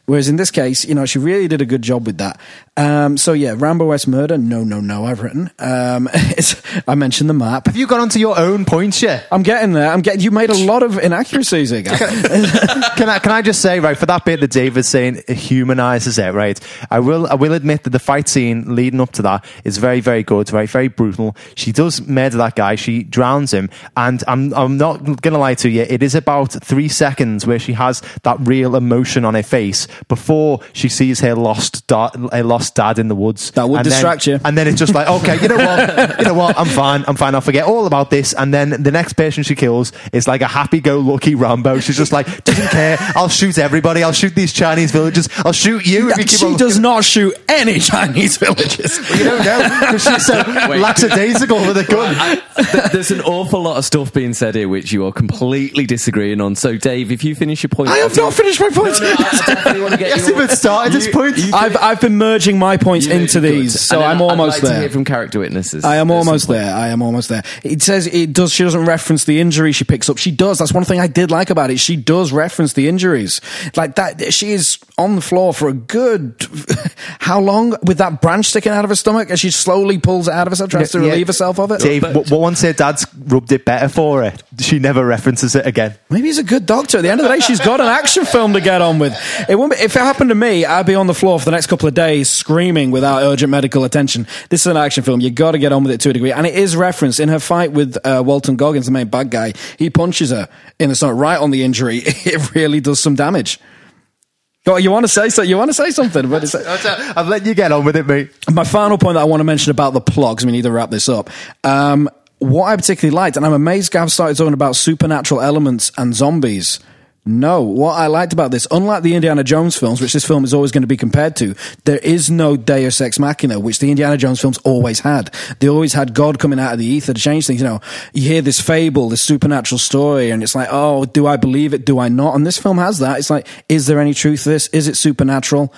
Whereas in this case, you know, she really did a good job with that. Um, so yeah, Rambo West Murder, no, no, no, I've written. Um, I mentioned the map. Have you got onto your own points yet? I'm getting there. I'm getting. You made a lot of inaccuracies guys. can I can I just say right for that bit that David's saying it humanizes it right? I will I will admit that the fight scene leading up to that is very very good, very very brutal. She does murder that guy. She drowns him, and I'm I'm not gonna lie to you. It is about three seconds where she has that real emotion on her face before she sees her lost da- her lost dad in the woods. That would And then- distract you. And then it's just like okay, you know what, you know what, I'm fine, I'm fine. I'll forget all about this. And then the next person she kills is like a happy-go-lucky Rambo. She's just like doesn't care. I'll shoot everybody. I'll shoot these Chinese villagers. I'll shoot you. If you keep she on does not shoot any Chinese villages. You don't know because she's so lackadaisical with a gun. Th- There's an awful lot of stuff being said here which you are completely disagreeing on. So, Dave, if you finish your point, I have not finished my point. No, no, I definitely want to get Yes, your- even started this point. I've I've been merging my points You- into good. these, so And then I'm I'd almost like To there. hear from character witnesses. I am at some almost point. there. I am almost there. It says it does. She doesn't reference the injury she picks up. She does. That's one thing I did like about it. She does reference the injuries, like that. She is on the floor for a good how long with that branch sticking out of her stomach as she slowly pulls it out of herself, tries to Yeah, relieve herself of it. Dave, what, what once her dad's rubbed it better for her, she never references it again. Maybe he's a good doctor. At the end of the day, she's got an action film to get on with. It won't be, if it happened to me, I'd be on the floor for the next couple of days screaming without urgent medical attention. This is an action film. you got to get on with it to a degree. And it is referenced in her fight with uh, Walton Goggins, the main bad guy. He punches her in the stomach right on the injury. It really does some damage. You want to say so? You want to say something? But it's, I'm letting you get on with it, mate. my final point that I want to mention about the plugs. because we need to wrap this up. Um, what I particularly liked, and I'm amazed Gav started talking about supernatural elements and zombies No, what I liked about this, unlike the Indiana Jones films, which this film is always going to be compared to, there is no Deus Ex Machina, which the Indiana Jones films always had. They always had God coming out of the ether to change things. You know, you hear this fable, this supernatural story, and it's like, oh, do I believe it? Do I not? And this film has that. It's like, is there any truth to this? Is it supernatural?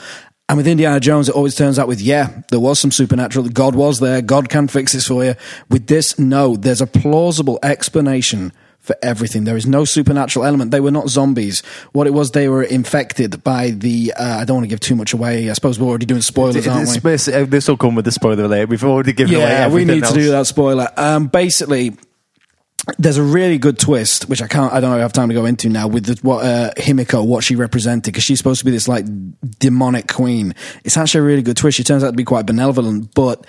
And with Indiana Jones, it always turns out with, yeah, there was some supernatural. God was there. God can fix this for you. With this, no, there's a plausible explanation for everything. There is no supernatural element. They were not zombies. What it was, they were infected by the. Uh, I don't want to give too much away. I suppose we're already doing spoilers, aren't we? This, will come with the spoiler later. We've already given away Yeah, we everything need to do that spoiler. Um, basically, there's a really good twist, which I can't, I don't know I have time to go into now, with the, what uh, Himiko, what she represented, because she's supposed to be this like demonic queen. It's actually a really good twist. She turns out to be quite benevolent, but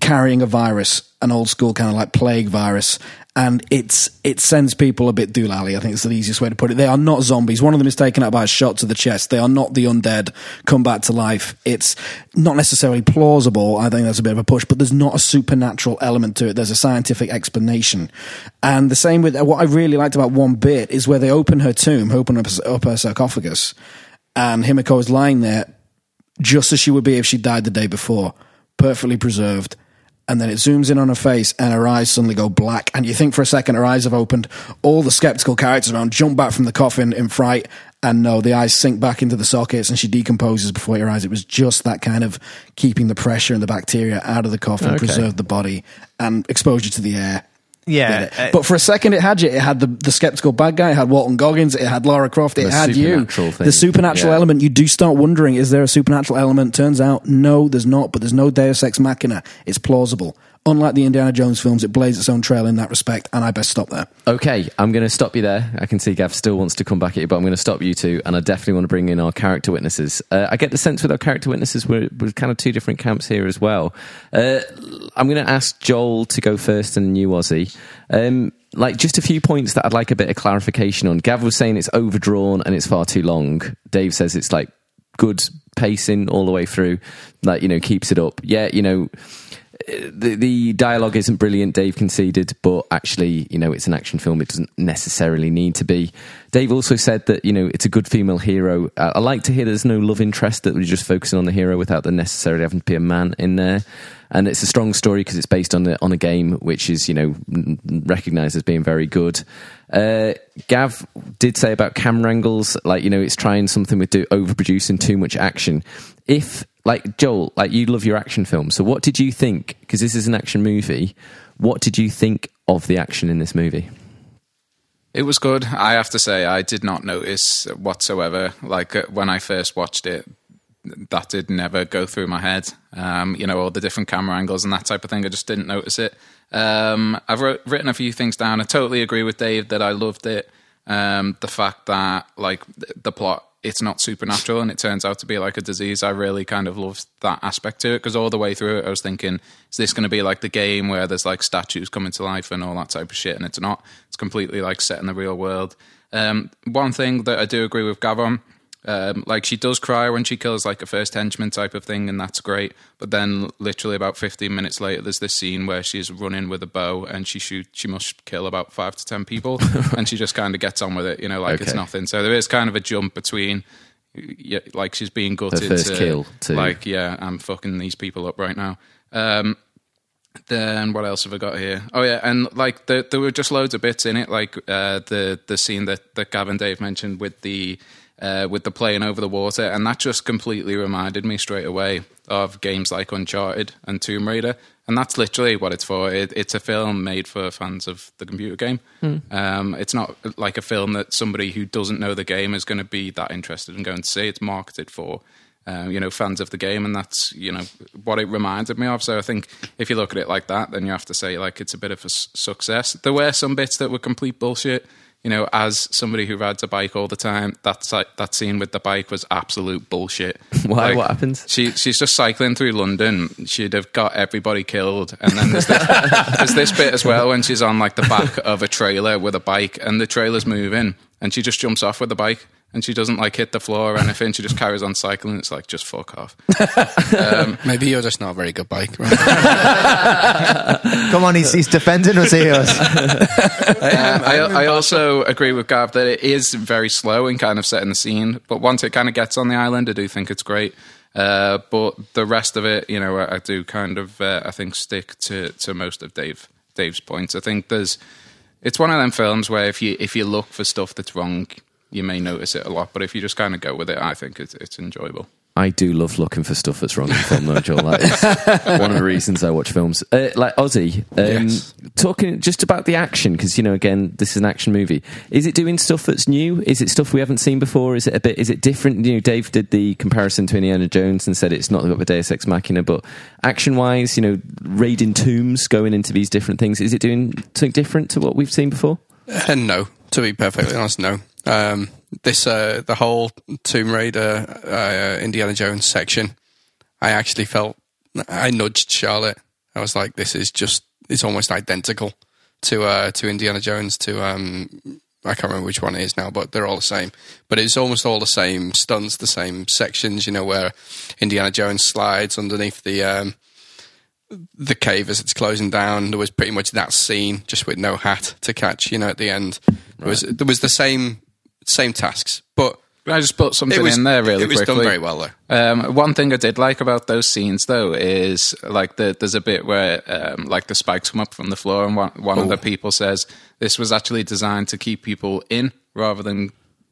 carrying a virus, an old school kind of like plague virus. And it's it sends people a bit doolally. I think it's the easiest way to put it. They are not zombies. One of them is taken out by a shot to the chest. They are not the undead come back to life. It's not necessarily plausible. I think that's a bit of a push, but there's not a supernatural element to it. There's a scientific explanation. And the same with what I really liked about one bit is where they open her tomb, open up, up her sarcophagus, and Himiko is lying there just as she would be if she died the day before, perfectly preserved. And then it zooms in on her face, and her eyes suddenly go black. And you think for a second her eyes have opened. All the skeptical characters around jump back from the coffin in fright, and no, the eyes sink back into the sockets, and she decomposes before your eyes. It was just that kind of keeping the pressure and the bacteria out of the coffin, Okay. preserve the body, and exposure to the air. Yeah, uh, but for a second, it had you. It had the, the skeptical bad guy. It had Walton Goggins. It had Laura Croft. It The had you. thing. The supernatural Yeah. element. You do start wondering: is there a supernatural element? Turns out, no, there's not. But there's no Deus Ex Machina. It's plausible. Unlike the Indiana Jones films, it blazes its own trail in that respect. And I best stop there. Okay, I'm going to stop you there. I can see Gav still wants to come back at you, but I'm going to stop you two, and I definitely want to bring in our character witnesses. Uh, I get the sense with our character witnesses, we're, we're kind of two different camps here as well. Uh, I'm going to ask Joel to go first and you, Ozzy. Um, like, just a few points that I'd like a bit of clarification on. Gav was saying it's overdrawn and it's far too long. Dave says it's like good pacing all the way through, like, you know, keeps it up. Yeah, you know, the, the dialogue isn't brilliant, Dave conceded, but actually, you know, it's an action film. It doesn't necessarily need to be. Dave also said that, you know, it's a good female hero. Uh, I like to hear there's no love interest, that we're just focusing on the hero without there necessarily having to be a man in there. And it's a strong story because it's based on a, on a game which is, you know, recognized as being very good. Uh, Gav did say about camera angles, like, you know, it's trying something with do, overproducing too much action. If, like, Joel, like, you love your action films, so what did you think? Because this is an action movie. What did you think of the action in this movie? It was good. I have to say, I did not notice whatsoever. Like uh, when I first watched it, that did never go through my head. Um, you know, all the different camera angles and that type of thing. I just didn't notice it. Um, I've wrote, written a few things down. I totally agree with Dave that I loved it. Um, the fact that like the plot, it's not supernatural and it turns out to be like a disease. I really kind of loved that aspect to it because all the way through it, I was thinking, is this going to be like the game where there's like statues coming to life and all that type of shit? And it's not. It's completely like set in the real world. Um, one thing that I do agree with Gavon, um, like she does cry when she kills like a first henchman type of thing, and that's great. But then, literally about fifteen minutes later, there's this scene where she's running with a bow and she shoot. She must kill about five to ten people, and she just kind of gets on with it. You know, like it's nothing. So there is kind of a jump between. Yeah, like she's being gutted first to, kill to- like yeah i'm fucking these people up right now um then what else have I got here? Oh yeah, and like there, there were just loads of bits in it, like uh, the the scene that that Gavin Dave mentioned with the uh, with the plane over the water, and that just completely reminded me straight away of games like Uncharted and Tomb Raider, and that's literally what it's for. It, it's a film made for fans of the computer game. Um, it's not like a film that somebody who doesn't know the game is going to be that interested in going to see. It's marketed for um, you know, fans of the game, and that's you know what it reminded me of. So I think if you look at it like that, then you have to say like it's a bit of a s- success. There were some bits that were complete bullshit. You know, as somebody who rides a bike all the time, that's like that scene with the bike was absolute bullshit. Why? Like, What happens? She she's just cycling through London. She'd have got everybody killed, and then there's this, there's this bit as well when she's on like the back of a trailer with a bike, and the trailer's moving, and she just jumps off with the bike, and she doesn't like hit the floor or anything. She just carries on cycling. It's like just fuck off. Maybe you're just not a very good bike. Right? Come on, he's, he's defending us here. Um, I, I also agree with Gav that it is very slow in kind of setting the scene, but once it kind of gets on the island, I do think it's great. Uh, but the rest of it, you know, I, I do kind of, uh, I think, stick to, to most of Dave Dave's points. I think there's, it's one of them films where if you if you look for stuff that's wrong, you may notice it a lot. But if you just kind of go with it, I think it's it's enjoyable. I do love looking for stuff that's wrong in film, though, Joel. That is one of the reasons I watch films. Uh, like Ozzy, um, Yes. talking just about the action, because you know, again, this is an action movie. Is it doing stuff that's new? Is it stuff we haven't seen before? Is it a bit? Is it different? You know, Dave did the comparison to Indiana Jones and said it's not got the Deus Ex Machina, but action-wise, you know, raiding tombs, going into these different things. Is it doing something different to what we've seen before? And Uh, no, to be perfectly honest, no. Um, this uh, the whole Tomb Raider, uh, Indiana Jones section. I actually felt I nudged Charlotte. I was like, "This is just it's almost identical to uh, to Indiana Jones." To um, I can't remember which one it is now, but they're all the same. But it's almost all the same stunts, the same sections. You know where Indiana Jones slides underneath the um, the cave as it's closing down. There was pretty much that scene, just with no hat to catch. You know, at the end, there was there was the same same tasks, but I just put something was in there really It was quickly? done very well though. Um, one thing I did like about those scenes, though, is like the, there's a bit where um, like the spikes come up from the floor, and one, one of the people says this was actually designed to keep people in rather than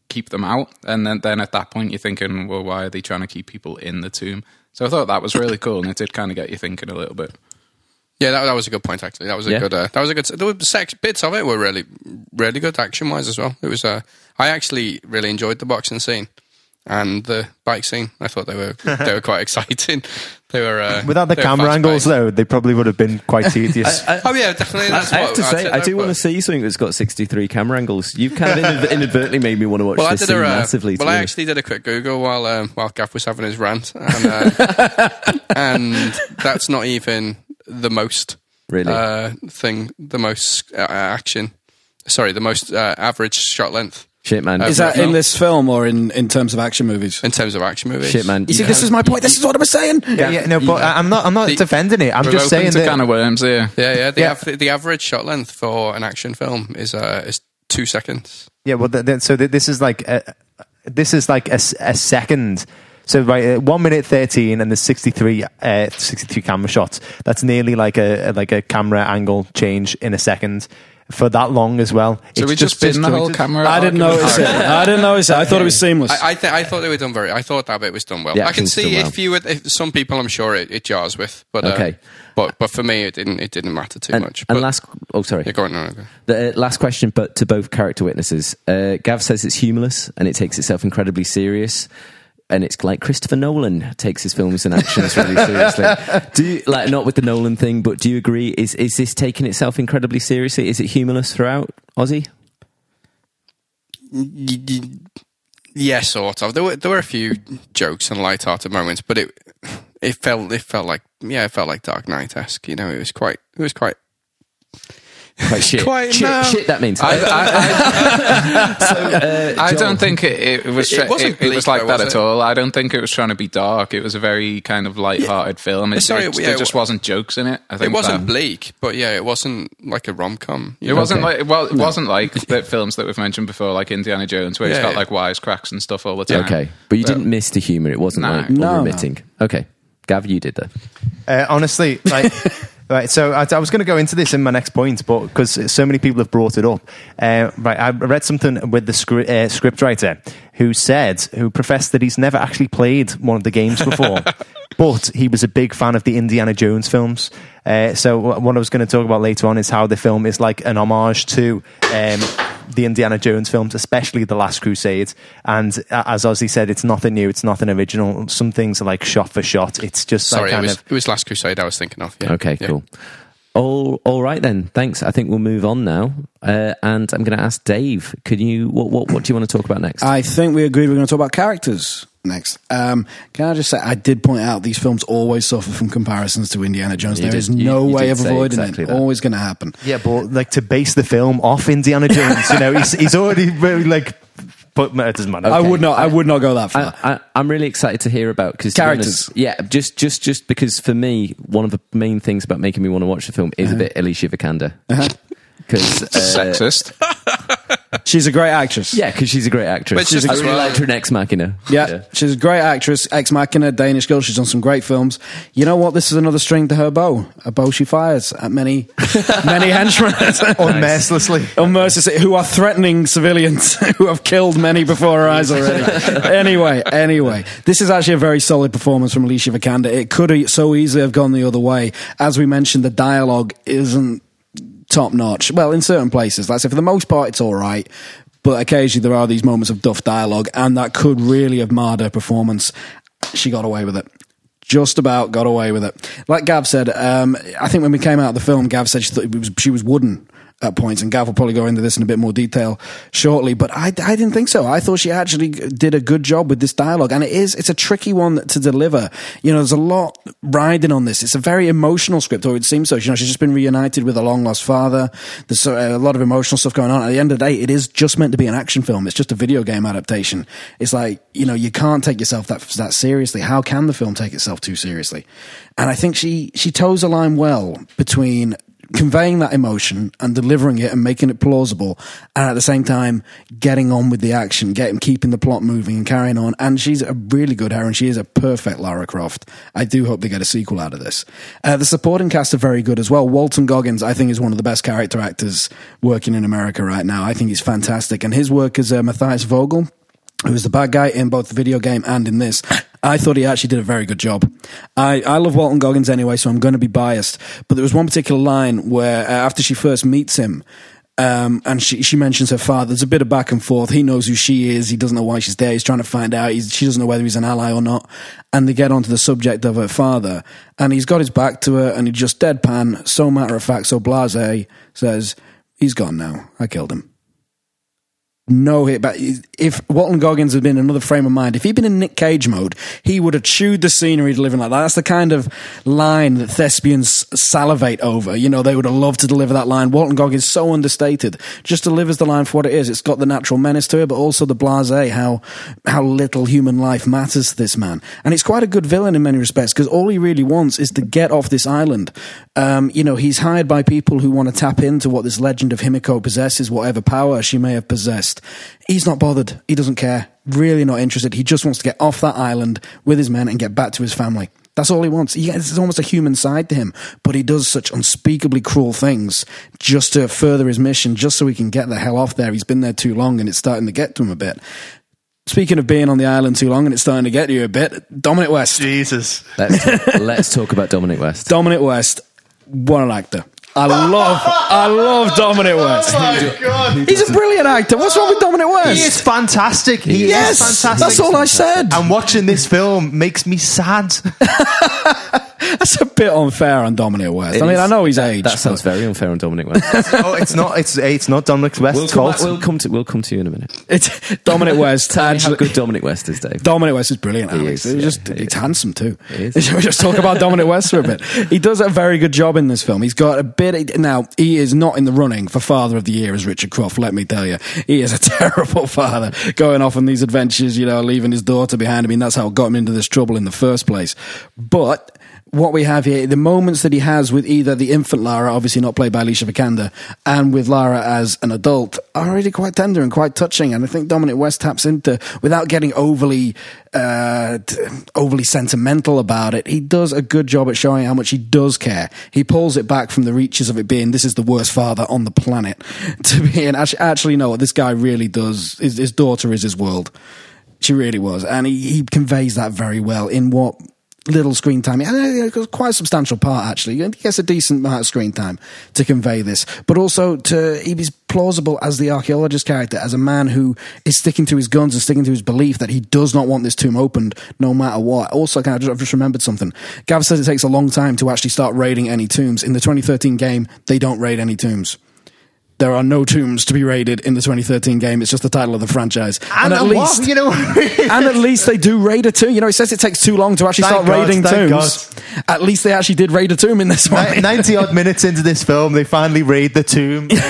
keep them out. And then, then at that point, you're thinking, well, why are they trying to keep people in the tomb? So I thought that was really cool, and it did kind of get you thinking a little bit. Yeah, that, that was a good point. Actually, that was a Yeah. good. Uh, that was a good. There were sex bits of it were really, really good action wise as well. It was. Uh, I actually really enjoyed the boxing scene and the bike scene. I thought they were they were quite exciting. They were uh, Without the camera angles, fast-paced. though, they probably would have been quite tedious. Oh yeah, definitely. That's I what have to say, I do but- want to see something that's got 63 camera angles. You've kind of inadvertently made me want to watch Well, I this did scene a uh, massively. well, be I actually did a quick Google while um, while Gav was having his rant, and, uh, and that's not even the most Really? uh, thing, the most uh, action. Sorry, the most uh, average shot length Shit, man. Uh, Is that in this film or in, in terms of action movies? in terms of action movies. Shit, man. You see, this is my point. This is what I was saying. yeah, yeah, no, but I- I'm not. I'm not The- defending it. I'm We're just open saying to that. kind of worms here. Yeah, yeah. The, Yeah. Av- the average shot length for an action film is uh, is two seconds. Yeah, well, th- th- so th- this is like a, this is like a, s- a second. So right, uh, one minute thirteen, and there's 63, uh, 63 camera shots. That's nearly like a, a like a camera angle change in a second for that long as well. So It's we just spin the whole camera. I didn't notice it. I didn't notice it. I thought it was seamless. I I, th- I thought they were done very. I thought that bit was done well. The I can see done well. if you would. If some people, I'm sure it, it jars with, but uh, Okay. But but for me, it didn't. It didn't matter too and, much. and But- last, oh, sorry. yeah, go on, no, no, go. The uh, last question, but to both character witnesses. Uh, Gav says it's humorless and it takes itself incredibly serious. And it's like Christopher Nolan takes his films and actions really seriously. Do you, like not with the Nolan thing, but do you agree? Is is this taking itself incredibly seriously? Is it humorless throughout? Y- Yeah, sort of. There were there were a few jokes and light-hearted moments, but it it felt it felt like yeah, it felt like Dark Knight esque. You know, it was quite it was quite quite shit. Quite- shit, no. shit. That means. I, I, Uh, I don't think it, it was. It- it wasn't it, it was like though, that was at it? all. I don't think it was trying to be dark. It was a very kind of light-hearted film. It, Sorry, it, yeah, there just it wasn't jokes in it. I think it wasn't that- bleak, but yeah, it wasn't like a rom com. It wasn't Okay. like well, it wasn't like the films that we've mentioned before, like Indiana Jones, where it's Yeah, got yeah. like wisecracks and stuff all the time. okay, but you So- didn't miss the humor. It wasn't No. like No, no. Okay, Gav, you did though. Uh, honestly, like, right. So I, I was going to go into this in my next point, but because so many people have brought it up, uh, right? I read something with the scri- uh, scriptwriter who said, who professed that he's never actually played one of the games before, but he was a big fan of the Indiana Jones films. Uh, so what I was going to talk about later on is how the film is like an homage to. Um, the Indiana Jones films, especially The Last Crusade. And uh, as Ozzy said, it's nothing new, it's nothing original. Some things are like shot for shot. It's just Sorry, like it was of it was Last Crusade. I was thinking of. Yeah. Okay, Yeah. cool. All, all right then. Thanks. I think we'll move on now, uh, and I'm going to ask Dave. Can you what, what what do you want to talk about next? I think we agreed we are going to talk about characters next. Um, can I just say, I did point out these films always suffer from comparisons to Indiana Jones. You There did- is no you way of avoiding exactly it. that. Always going to happen. Yeah, but like to base the film off Indiana Jones, you know, he's, he's already really like but it doesn't matter. I would not. I would not go that far. I, I, I'm really excited to hear about because Characters. yeah, just just just because for me, one of the main things about making me want to watch the film is Uh-huh. a bit Alicia Vikander. Because uh, Sexist. She's a great actress. yeah, because she's a great actress. But she's I as really well- liked her in Ex Machina. Yeah, she's a great actress, ex machina, Danish girl. She's done some great films. You know what? This is another string to her bow, a bow she fires at many, many henchmen. Unmercilessly. Unmercilessly, who are threatening civilians who have killed many before her eyes already. anyway, anyway, this is actually a very solid performance from Alicia Vikander. It could so easily have gone the other way. As we mentioned, the dialogue isn't top notch. Well, in certain places, like I say, for the most part, it's all right. But occasionally there are these moments of duff dialogue, and that could really have marred her performance. She got away with it. Just about got away with it. Like Gav said, um, I think when we came out of the film, Gav said she was, she was wooden at points, and Gav will probably go into this in a bit more detail shortly. But I, I didn't think so. I thought she actually did a good job with this dialogue, and it is it's a tricky one to deliver. You know, there's a lot riding on this. It's a very emotional script, or it seems so. You know, she's just been reunited with a long lost father. There's a, lot of emotional stuff going on. At the end of the day, it is just meant to be an action film. It's just a video game adaptation. It's like you know, you can't take yourself that that seriously. How can the film take itself too seriously? And I think she she toes a line well between conveying that emotion and delivering it and making it plausible and at the same time getting on with the action getting keeping the plot moving and carrying on. And she's a really good heroine. She is a perfect lara croft. I do hope they get a sequel out of this. Uh, the supporting cast are very good as well. Walton goggins i think is one of the best character actors working in america right now. I think he's fantastic. And his work as uh, mathias vogel who is the bad guy in both the video game and in this. I thought he actually did a very good job. I, I love Walton Goggins anyway, so I'm going to be biased. But there was one particular line where uh, after she first meets him, um, and she, she mentions her father. There's a bit of back and forth. He knows who she is. He doesn't know why she's there. He's trying to find out. He's, she doesn't know whether he's an ally or not. And they get onto the subject of her father. And he's got his back to her and he just deadpan, so matter of fact, so blase, says, He's gone now. I killed him no hit back. If Walton Goggins had been another frame of mind, if he'd been in Nick Cage mode, he would have chewed the scenery delivering like that. That's the kind of line that thespians salivate over. You know, they would have loved to deliver that line. Walton Goggins so understated, just delivers the line for what it is. It's got the natural menace to it, but also the blasé, how how little human life matters to this man. And it's quite a good villain in many respects because all he really wants is to get off this island. Um, you know, he's hired by people who want to tap into what this legend of Himiko possesses, whatever power she may have possessed. He's not bothered. He doesn't care. Really not interested. He just wants to get off that island with his men and get back to his family. That's all he wants. He, it's almost a human side to him, but he does such unspeakably cruel things just to further his mission, just so he can get the hell off there. He's been there too long and it's starting to get to him a bit. Speaking of being on the island too long and it's starting to get to you a bit, Dominic West. Jesus. Let's, let's talk about Dominic West. Dominic West, what an actor. I love, I love Dominic oh West. God. He's a brilliant actor. What's wrong with Dominic West? He is fantastic. He Yes, is fantastic. that's all I said. And watching this film makes me sad. That's a bit unfair on Dominic West. I mean, It is- I know he's that, aged. That sounds but very unfair on Dominic West. oh, it's not. It's it's not Dominic West's we'll, come fault. back, we'll come to we'll come to you in a minute. it's Dominic West. Tell me how actually- good Dominic West is, Dave. Dominic West is brilliant. Alex. is, He's yeah, just he he's is. handsome too. He is. Shall we just talk about Dominic West for a bit? He does a very good job in this film. He's got a bit. Now he is not in the running for Father of the Year as Richard Croft. Let me tell you, he is a terrible father, going off on these adventures. You know, leaving his daughter behind. I mean, that's how it got him into this trouble in the first place. But what we have here, the moments that he has with either the infant Lara, obviously not played by Alicia Vikander, and with Lara as an adult, are really quite tender and quite touching. And I think Dominic West taps into, without getting overly, uh, overly sentimental about it, he does a good job at showing how much he does care. He pulls it back from the reaches of it being, this is the worst father on the planet, to being, actually, actually no, what this guy really does, his, his daughter is his world. She really was. And he, he conveys that very well in what little screen time. Was uh, quite a substantial part, actually. He gets a decent amount of screen time to convey this. But also, to he was plausible as the archaeologist character, as a man who is sticking to his guns and sticking to his belief that he does not want this tomb opened no matter what. Also, kind of I've just remembered something. Gav says it takes a long time to actually start raiding any tombs. In the 2013 game, they don't raid any tombs There are no tombs to be raided in the 2013 game. It's just the title of the franchise. And, at least, what? you know, and at least they do raid a tomb. You know, it says it takes too long to actually Thank start God, raiding tombs. At least they actually did raid a tomb in this one. 90 odd minutes into this film, they finally raid the tomb.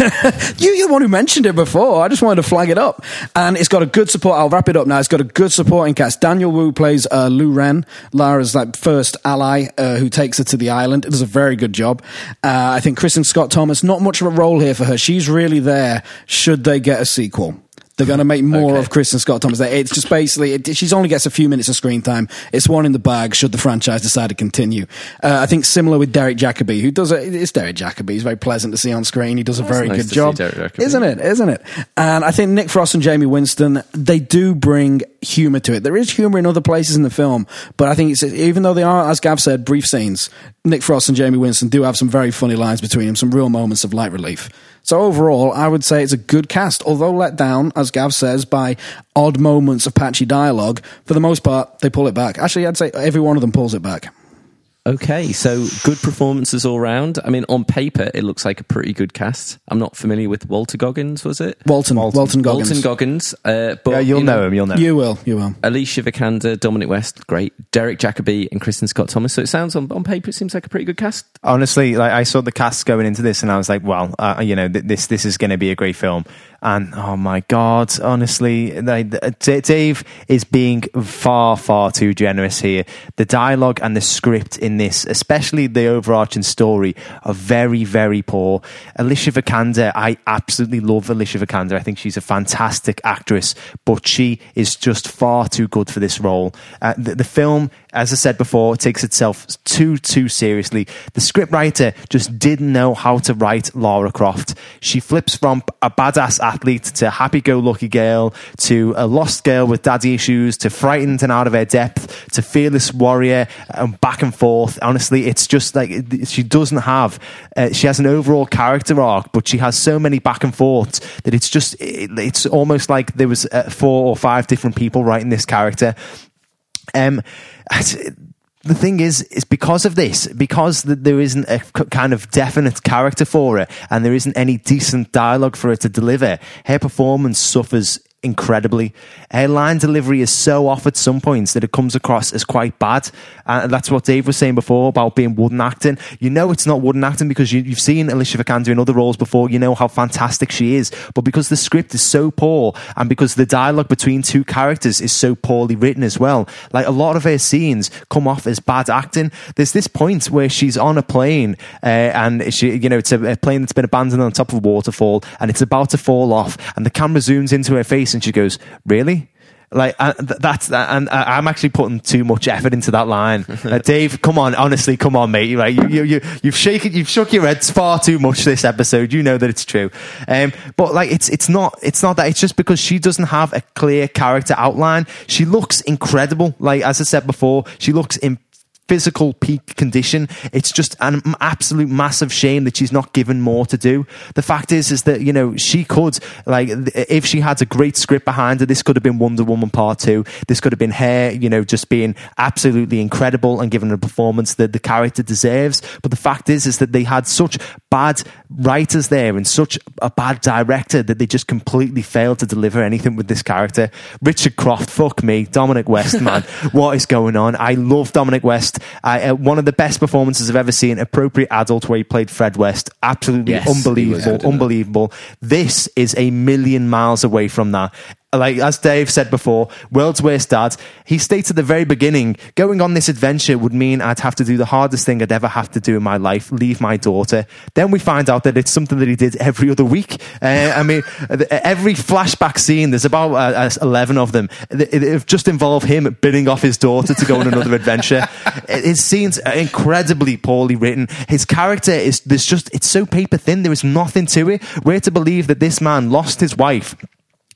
You, you're the one who mentioned it before. I just wanted to flag it up. And it's got a good support. I'll wrap it up now. It's got a good supporting cast. Daniel Wu plays uh, Lu Ren, Lara's like first ally uh, who takes her to the island. It does a very good job. Uh, I think Kristin Scott Thomas, not much of a role here for her. She's really there should they get a sequel. They're going to make more Okay. of Kristin Scott Thomas. It's just basically, it, she's only gets a few minutes of screen time. It's one in the bag should the franchise decide to continue. Uh, I think similar with Derek Jacobi, who does it. It's Derek Jacobi. He's very pleasant to see on screen. He does a very nice good job. Isn't it? Isn't it? And I think Nick Frost and Jaime Winstone, they do bring humor to it. There is humor in other places in the film, but I think it's, even though they are, as Gav said, brief scenes, Nick Frost and Jaime Winstone do have some very funny lines between them, some real moments of light relief. So overall, I would say it's a good cast, although let down, as Gav says, by odd moments of patchy dialogue. For the most part, they pull it back. Actually, I'd say every one of them pulls it back. Okay, so good performances all round. I mean, on paper, it looks like a pretty good cast. I'm not familiar with Walter Goggins, was it? Walton, Walton, Goggins. Walton Goggins. Uh, but yeah, you'll you know, him, you'll know him. You will, you will. Alicia Vikander, Dominic West, great. Derek Jacobi and Kristin Scott Thomas. So it sounds on, on paper, it seems like a pretty good cast. honestly, like I saw the cast going into this, and I was like, "Well, uh, you know, th- this this is going to be a great film." And oh my god, honestly, like, D- Dave is being far far too generous here. The dialogue and the script in this, especially the overarching story, are very very poor. Alicia Vikander, I absolutely love Alicia Vikander. I think she's a fantastic actress, but she is just far too good for this role. Uh, the, the film, as I said before, takes itself too too seriously. The scriptwriter just didn't know how to write Lara Croft. She flips from a badass athlete to happy-go-lucky girl to a lost girl with daddy issues to frightened and out of her depth to fearless warrior and back and forth. Honestly, it's just like she doesn't have. Uh, she has an overall character arc, but she has so many back and forths that it's just it, it's almost like there was uh, four or five different people writing this character. Um, the thing is, is because of this, because th- there isn't a kind of definite character for it, and there isn't any decent dialogue for it to deliver, her performance suffers incredibly. Her line delivery is so off at some points that it comes across as quite bad. And that's what Dave was saying before about being wooden acting. You know it's not wooden acting because you, you've seen Alicia Vikander in other roles before. You know how fantastic she is. But because the script is so poor and because the dialogue between two characters is so poorly written as well, like a lot of her scenes come off as bad acting. There's this point where she's on a plane uh, and she, you know, it's a, a plane that's been abandoned on top of a waterfall and it's about to fall off and the camera zooms into her face and she goes, "Really?" Like uh, th- that's that, and uh, I'm actually putting too much effort into that line. Uh, Dave, come on, honestly, come on, mate. Right, you, you, you, you've shaken, you've shook your heads far too much this episode. You know that it's true, um, but like it's it's not it's not that. It's just because she doesn't have a clear character outline. She looks incredible. Like as I said before, she looks in physical peak condition. It's just an absolute massive shame that she's not given more to do. The fact is, is that you know she could like if she had a great script behind her, this could have been Wonder Woman Part Two. This could have been her, you know, just being absolutely incredible and given a performance that the character deserves. But the fact is, is that they had such bad writers there and such a bad director that they just completely failed to deliver anything with this character. Richard Croft, fuck me, Dominic West, man, what is going on? I love Dominic West. I, uh, one of the best performances I've ever seen. Appropriate adult where he played Fred West. Absolutely Yes, unbelievable, that. unbelievable. This is a million miles away from that. Like as Dave said before, world's worst dad. He states at the very beginning, going on this adventure would mean I'd have to do the hardest thing I'd ever have to do in my life: leave my daughter. Then we find out that it's something that he did every other week. Uh, I mean, every flashback scene, there's about uh, uh, eleven of them. It just involve him bidding off his daughter to go on another adventure. His scenes are incredibly poorly written. His character is there's just it's so paper thin. There is nothing to it. We're to believe that this man lost his wife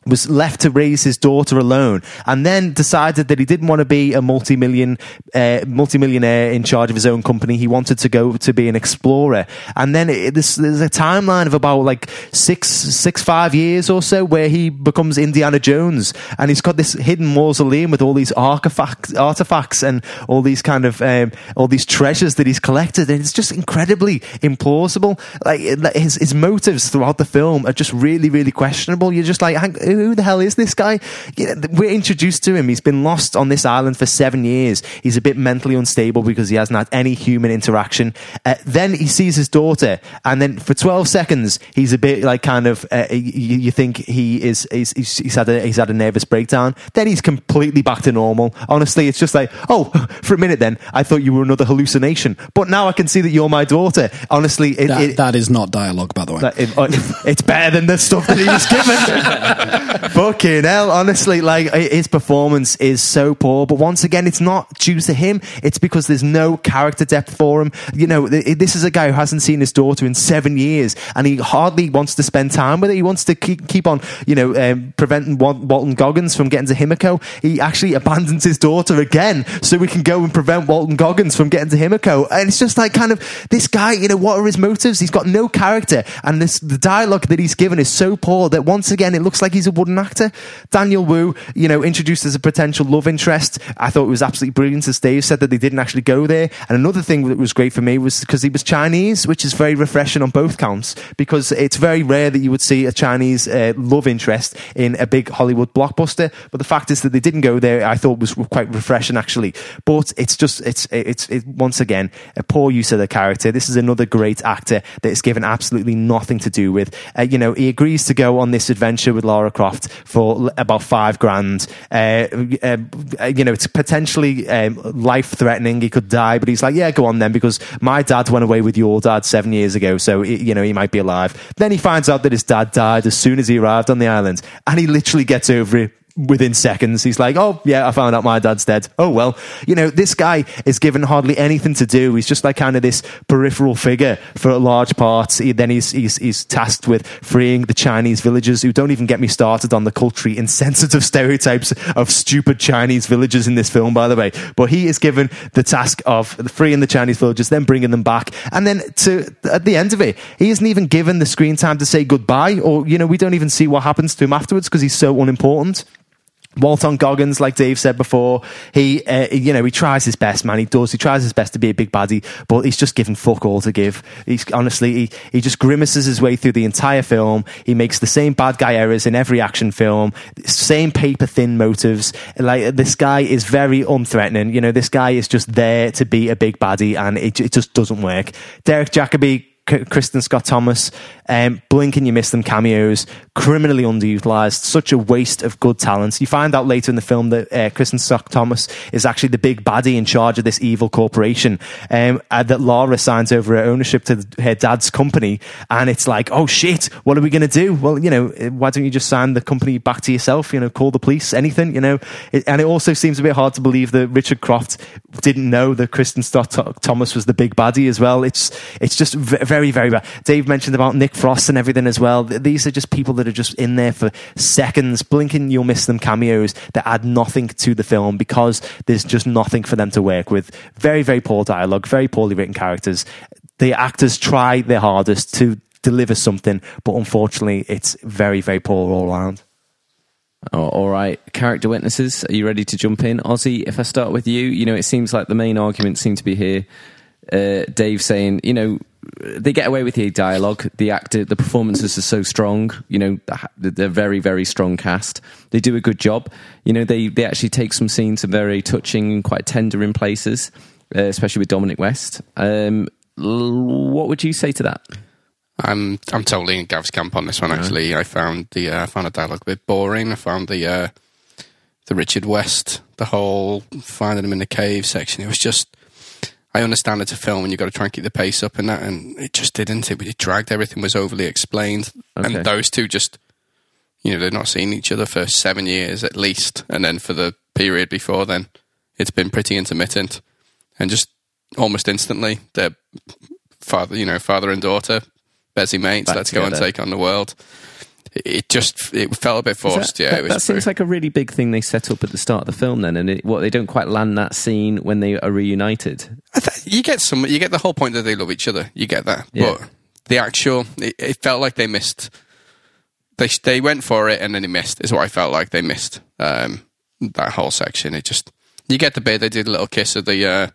was left to raise his daughter alone, and then decided that he didn't want to be a multi-million, uh, multi-millionaire in charge of his own company. He wanted to go to be an explorer, and then it, there's, there's a timeline of about like six, six, five years or so where he becomes Indiana Jones, and he's got this hidden mausoleum with all these artifacts, artifacts, and all these kind of um, all these treasures that he's collected, and it's just incredibly implausible. Like his his motives throughout the film are just really, really questionable. You're just like, who the hell is this guy? We're introduced to him. He's been lost on this island for seven years. He's a bit mentally unstable because he hasn't had any human interaction. Uh, then he sees his daughter, and then for 12 seconds, he's a bit like kind of, uh, you, you, think he is, he's, he's, had a, he's had a nervous breakdown. Then he's completely back to normal. Honestly, it's just like, oh, for a minute then, I thought you were another hallucination. But now I can see that you're my daughter. Honestly, it, that, it, that is not dialogue, by the way. It, it's better than the stuff that he was given. Fucking hell, honestly, like his performance is so poor. But once again, it's not due to him. It's because there's no character depth for him. You know, this is a guy who hasn't seen his daughter in seven years, and he hardly wants to spend time with her. He wants to keep, keep on, you know, um, preventing Walton Goggins from getting to Himiko. He actually abandons his daughter again so we can go and prevent Walton Goggins from getting to Himiko. And it's just like kind of this guy. You know, what are his motives? He's got no character, and this the dialogue that he's given is so poor that once again it looks like he's wooden actor. Daniel Wu, you know, introduced as a potential love interest. I thought it was absolutely brilliant. As Dave said that they didn't actually go there. And another thing that was great for me was because he was Chinese, which is very refreshing on both counts because it's very rare that you would see a Chinese uh, love interest in a big Hollywood blockbuster. But the fact is that they didn't go there. I thought was quite refreshing actually. But it's just it's it's, it's once again a poor use of the character. This is another great actor that is given absolutely nothing to do with. Uh, you know, he agrees to go on this adventure with Lara Croft for about five grand. Uh, uh, you know, it's potentially um, life threatening. He could die, but he's like, yeah, go on then, because my dad went away with your dad seven years ago, so you know he might be alive. Then he finds out that his dad died as soon as he arrived on the island, and he literally gets over it within seconds. He's like, oh, yeah, I found out my dad's dead. Oh, well. You know, this guy is given hardly anything to do. He's just like kind of this peripheral figure for large parts. He, then he's, he's, he's tasked with freeing the Chinese villagers who don't even get me started on the culturally insensitive stereotypes of stupid Chinese villagers in this film, by the way. But he is given the task of freeing the Chinese villagers, then bringing them back. And then to, at the end of it, he isn't even given the screen time to say goodbye or, you know, we don't even see what happens to him afterwards because he's so unimportant. Walton Goggins, like Dave said before, he, uh, you know, he tries his best, man. He does. He tries his best to be a big baddie, but he's just given fuck all to give. He's honestly, he, he just grimaces his way through the entire film. He makes the same bad guy errors in every action film, same paper thin motives. Like this guy is very unthreatening. You know, this guy is just there to be a big baddie, and it, it just doesn't work. Derek Jacobi Kristin Scott Thomas, um, blink and you miss them cameos, criminally underutilized, such a waste of good talent. You find out later in the film that uh, Kristin Scott Thomas is actually the big baddie in charge of this evil corporation, um, uh, that Lara signs over her ownership to her dad's company, and it's like, oh shit, what are we going to do? Well, you know, why don't you just sign the company back to yourself? You know, call the police, anything, you know. It, and it also seems a bit hard to believe that Richard Croft didn't know that Kristin Scott Thomas was the big baddie as well. It's it's just very very, very bad. Dave mentioned about Nick Frost and everything as well. These are just people that are just in there for seconds. Blinking, you'll miss them cameos that add nothing to the film because there's just nothing for them to work with. Very, very poor dialogue, very poorly written characters. The actors try their hardest to deliver something, but unfortunately, it's very, very poor all around. Oh, all right, character witnesses, are you ready to jump in? Ozzy, if I start with you, you know, it seems like the main argument seems to be here. Uh, Dave saying, you know, they get away with the dialogue. The actor, the performances are so strong. You know, they're very, very strong cast. They do a good job. You know, they they actually take some scenes are very touching and quite tender in places, uh, especially with Dominic West. Um, what would you say to that? I'm I'm totally in Gav's camp on this one. Actually, I found the uh, I found a dialogue a bit boring. I found the uh, the Richard West, the whole finding him in the cave section. It was just I understand it's a film and you've got to try and keep the pace up and that, and it just didn't. It, it dragged. Everything was overly explained, okay. and those two just, you know, they're not seeing each other for seven years at least, and then for the period before then, it's been pretty intermittent, and just almost instantly, they're father, you know, father and daughter, busy mates. Back let's together. go and take on the world. It, just it felt a bit forced. that, yeah, that, it was. that seems like a really big thing they set up at the start of the film. Then, and it, what they don't quite land that scene when they are reunited. I th- you get some. You get the whole point that they love each other. You get that, Yeah. but the actual, it, it felt like they missed. They they went for it and then they missed. Is what I felt like they missed. Um, that whole section. It just you get the bit they did a little kiss of the uh,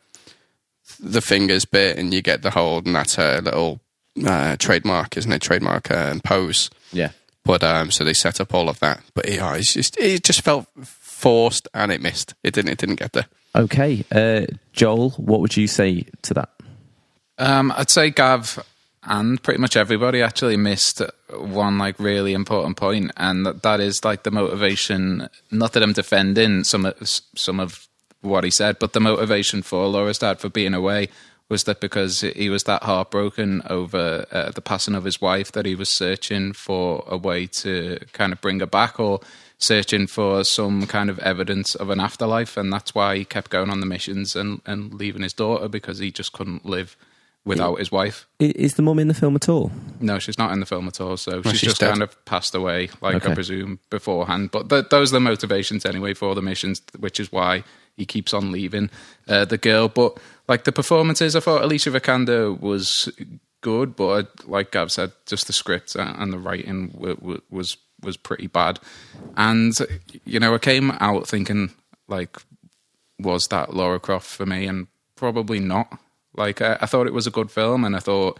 the fingers bit, and you get the whole and that's a little uh, trademark, isn't it? Trademark uh, pose. Yeah. But um, so they set up all of that. But yeah, it's just it just felt forced and it missed. It didn't. It didn't get there. Okay, uh, Joel, what would you say to that? Um, I'd say Gav and pretty much everybody actually missed one like really important point, and that, that is like the motivation. Not that I'm defending some of some of what he said, but the motivation for Laura's dad for being away was that because he was that heartbroken over uh, the passing of his wife that he was searching for a way to kind of bring her back or searching for some kind of evidence of an afterlife and that's why he kept going on the missions and, and leaving his daughter because he just couldn't live without his wife. Is the mum in the film at all? No, she's not in the film at all. So she's, she's just dead. kind of passed away, like Okay. I presume beforehand. But th- those are the motivations anyway for the missions, which is why he keeps on leaving uh, the girl. But like the performances, I thought Alicia Vikander was good, but I, like Gav said, just the script and the writing w- w- was was pretty bad. And you know, I came out thinking like, was that Laura Croft for me? And probably not. Like I, I thought it was a good film, and I thought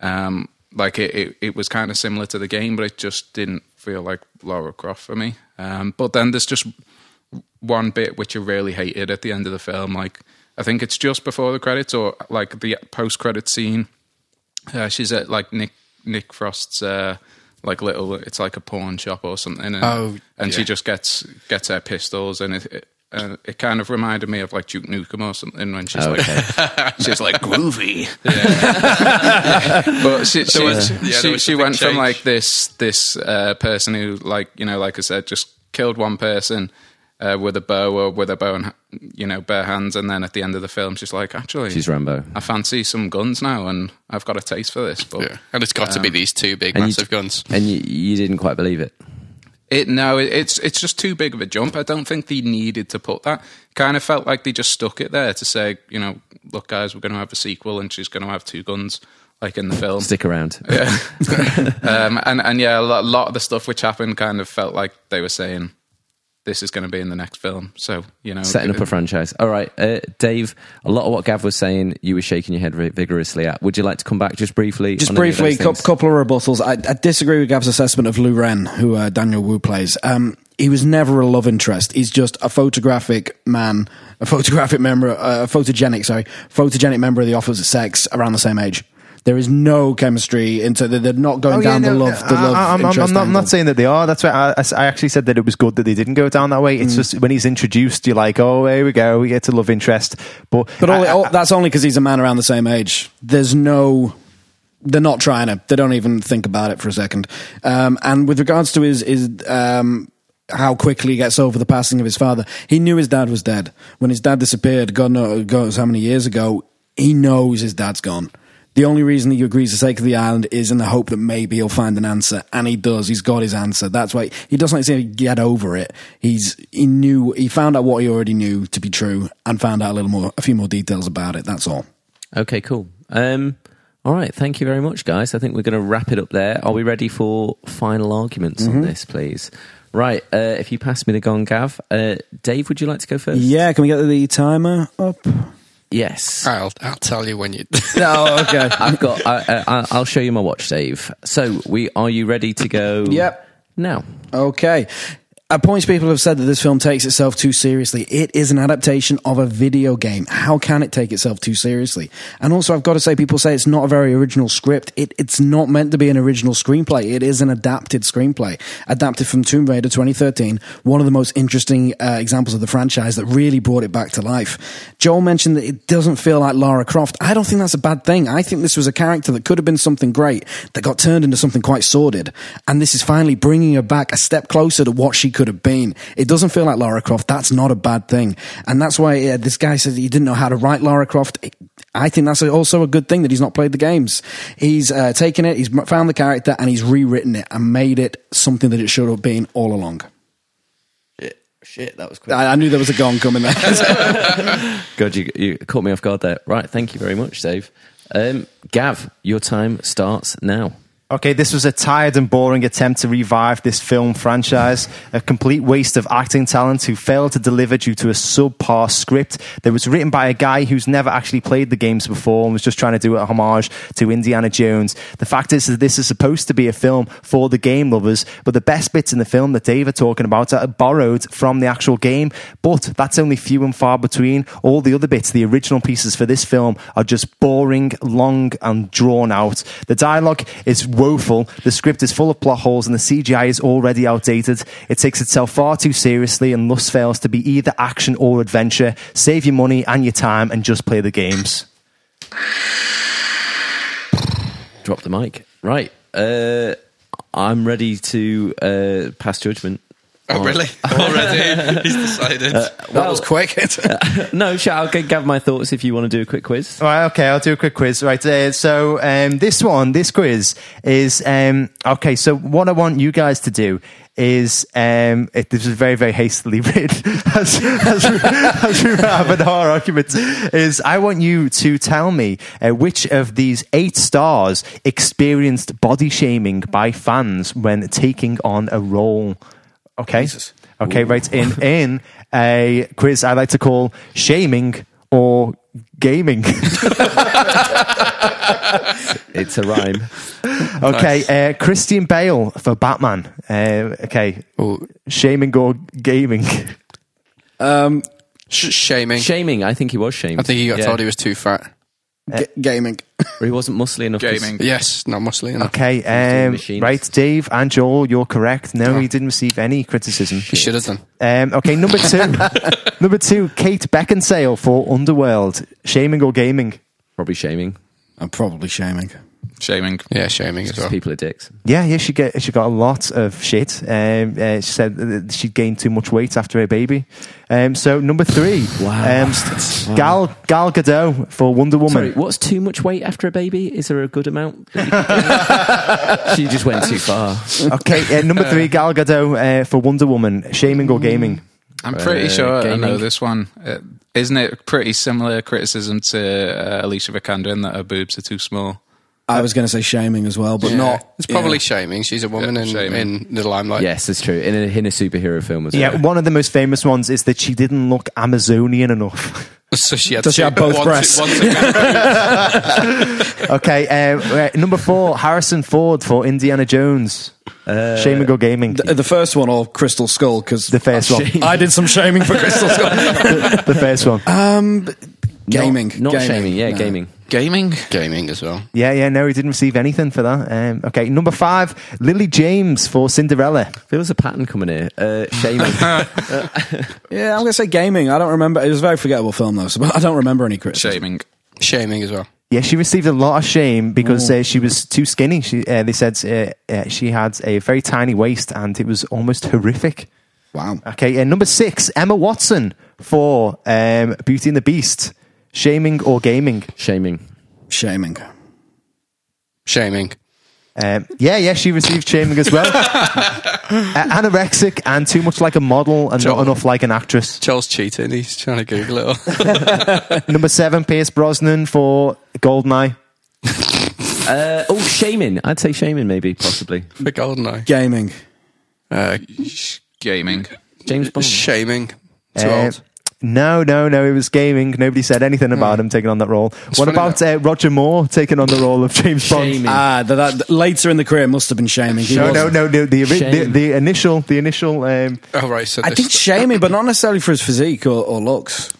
um, like it, it, it was kind of similar to the game, but it just didn't feel like Laura Croft for me. Um, but then there's just one bit which I really hated at the end of the film. Like I think it's just before the credits or like the post credit scene. Uh, she's at like Nick Nick Frost's uh, like little. It's like a pawn shop or something. And, Oh, and she just gets gets her pistols and it. it uh, it kind of reminded me of like Duke Nukem or something when she's like she's like groovy. but she she, was- yeah, she, was she a big went from like this this uh, person who like you know like I said just killed one person uh, with a bow or with a bow and you know bare hands, and then at the end of the film she's like actually She's Rambo. I fancy some guns now, and I've got a taste for this. But Yeah, and it's got to be these two big And you- massive guns. And you, you didn't quite believe it. It no, it, it's it's just too big of a jump. I don't think they needed to put that. Kind of felt like they just stuck it there to say, you know, look, guys, we're going to have a sequel, and she's going to have two guns, like in the film. Stick around. um, and and yeah, a lot, lot of the stuff which happened kind of felt like they were saying, this is going to be in the next film. So you know, Setting up a franchise. All right, uh, Dave. A lot of what Gav was saying, you were shaking your head vigorously at. Would you like to come back just briefly? Just on any of briefly, a couple of rebuttals. I, I disagree with Gav's assessment of Lu Ren, who uh, Daniel Wu plays. Um, he was never a love interest. He's just a photographic man, a photographic member, uh, a photogenic, sorry, photogenic member of the opposite sex around the same age. There is no chemistry into. That they're not going down the love. The love I, interest I'm not, I'm not saying that they are. That's why I, I actually said that it was good that they didn't go down that way. It's just when he's introduced, you're like, oh, here we go, we get to love interest. But, But I- that's only because he's a man around the same age. There's no. They're not trying to. They don't even think about it for a second. Um, and with regards to his, his um, how quickly he gets over the passing of his father, he knew his dad was dead when his dad disappeared. God knows how many years ago. He knows his dad's gone. The only reason he agrees to take the island is in the hope that maybe he'll find an answer, and he does. He's got his answer. That's why he doesn't say get over it. He's he knew he found out what he already knew to be true, and found out a little more, a few more details about it. That's all. Okay, cool. Um, all right, thank you very much, guys. I think we're going to wrap it up there. Are we ready for final arguments Mm-hmm. on this, please? Right, uh, if you pass me the gong, Gav. Uh, Dave, would you like to go first? Yeah, can we get the timer up? Yes. I'll I'll tell you when you. Oh, okay. I've got. I, I, I'll show you my watch, Dave. So, we are you ready to go? Yep. Now, Okay. At points, people have said that this film takes itself too seriously. It is an adaptation of a video game. How can it take itself too seriously? And also, I've got to say, people say it's not a very original script. It, it's not meant to be an original screenplay. It is an adapted screenplay, adapted from Tomb Raider 2013, one of the most interesting uh, examples of the franchise that really brought it back to life. Joel mentioned that it doesn't feel like Lara Croft. I don't think that's a bad thing. I think this was a character that could have been something great that got turned into something quite sordid. And this is finally bringing her back a step closer to what she could have been. It doesn't feel like Lara Croft. That's not a bad thing. And that's why uh, this guy says he didn't know how to write Lara Croft. I think that's also a good thing that he's not played the games. He's uh, taken it, he's found the character, and he's rewritten it and made it something that it should have been all along. Shit, shit, that was quick. I, I knew there was a gong coming there. God, you, you caught me off guard there. Right, thank you very much, Dave. Um, Gav, your time starts now. Okay, this was a tired and boring attempt to revive this film franchise. A complete waste of acting talent who failed to deliver due to a subpar script that was written by a guy who's never actually played the games before and was just trying to do a homage to Indiana Jones. The fact is that this is supposed to be a film for the game lovers, but the best bits in the film that Dave are talking about are borrowed from the actual game, but that's only few and far between. All the other bits, the original pieces for this film, are just boring, long, and drawn out. The dialogue is woeful. The script is full of plot holes and the CGI is already outdated. It takes itself far too seriously and thus fails to be either action or adventure. Save your money and your time and just play the games. Drop the mic. Right. Uh, I'm ready to uh, pass judgment. Oh, really? Already? He's decided. that was quick. No, shall I'll give my thoughts if you want to do a quick quiz. All right, okay, I'll do a quick quiz. Right, uh, so um, this one, this quiz is um, okay. So what I want you guys to do is um, it, this is very, very hastily written as, as, we, as we were having our arguments. Is I want you to tell me uh, which of these eight stars experienced body shaming by fans when taking on a role. Okay, okay, right in in a quiz I like to call shaming or gaming. It's a rhyme. Okay, uh, Christian Bale for Batman. Uh, okay, Ooh, shaming or gaming? um, sh- shaming. Shaming. I think he was shamed. I think he got Yeah. told he was too fat. G- gaming. Or he wasn't muscly enough. to- Gaming. Yes, not muscly enough. Okay, um, right, Dave and Joel, you're correct. No, Oh. he didn't receive any criticism. He should have done. Um, okay, number two, number two, Kate Beckinsale for Underworld. Shaming or gaming? Probably shaming. I'm probably shaming. Shaming. Yeah, shaming as well. People are dicks. Yeah, yeah, she get she got a lot of shit. Um, uh, she said that she gained too much weight after her baby. Um, so number three, Wow. um, Gal Gal Gadot for Wonder Woman. Sorry, what's too much weight after a baby? Is there a good amount? she just went too far. Okay, uh, number three, Gal Gadot uh, for Wonder Woman. Shaming or gaming? I'm pretty Uh, sure I know this one. Uh, isn't it pretty similar criticism to uh, Alicia Vikander in that her boobs are too small? I was going to say shaming as well, but Yeah. not. It's probably yeah. shaming. She's a woman Yeah, in, shaming. in the limelight. Yes, it's true. In a, in a superhero film as well. Yeah, one of the most famous ones is that she didn't look Amazonian enough. So she had, Does she two- have both one- breasts? one to- okay, uh, uh, number four, Harrison Ford for Indiana Jones. Shaming or gaming? The, the first one or Crystal Skull because The first one. I did some shaming for Crystal Skull. the first one. um, gaming, Not, not gaming. shaming. Yeah, No. gaming. Gaming? gaming as well. Yeah, yeah, no, he didn't receive anything for that. Um, okay, number five, Lily James for Cinderella. Feels a pattern coming here. Uh, shaming. Yeah, I'm going to say gaming. I don't remember. It was a very forgettable film though, so I don't remember any criticism. Shaming. Shaming as well. Yeah, she received a lot of shame because uh, she was too skinny. She, uh, they said uh, uh, she had a very tiny waist and it was almost horrific. Wow. Okay, and number six, Emma Watson for um, Beauty and the Beast. Shaming or gaming? shaming. Shaming. Shaming. Um, yeah, yeah, she received shaming as well. uh, anorexic and too much like a model and not enough like an actress. Joel's cheating. He's trying to Google it. all. Number seven, Pierce Brosnan for Goldeneye. Uh, oh, shaming. I'd say shaming, maybe, possibly. For Goldeneye. Gaming. Uh, Gaming. James Bond. shaming. Too Uh, old. No, no, no. It was gaming. Nobody said anything about him taking on that role. what about uh, Roger Moore taking on the role of James Bond? Shaming. Ah, that, that, later in the career must have been shaming. He No, no, no, no. The, the, the initial, the initial. Um, Oh, right. So I this- think shaming, but not necessarily for his physique or, or looks.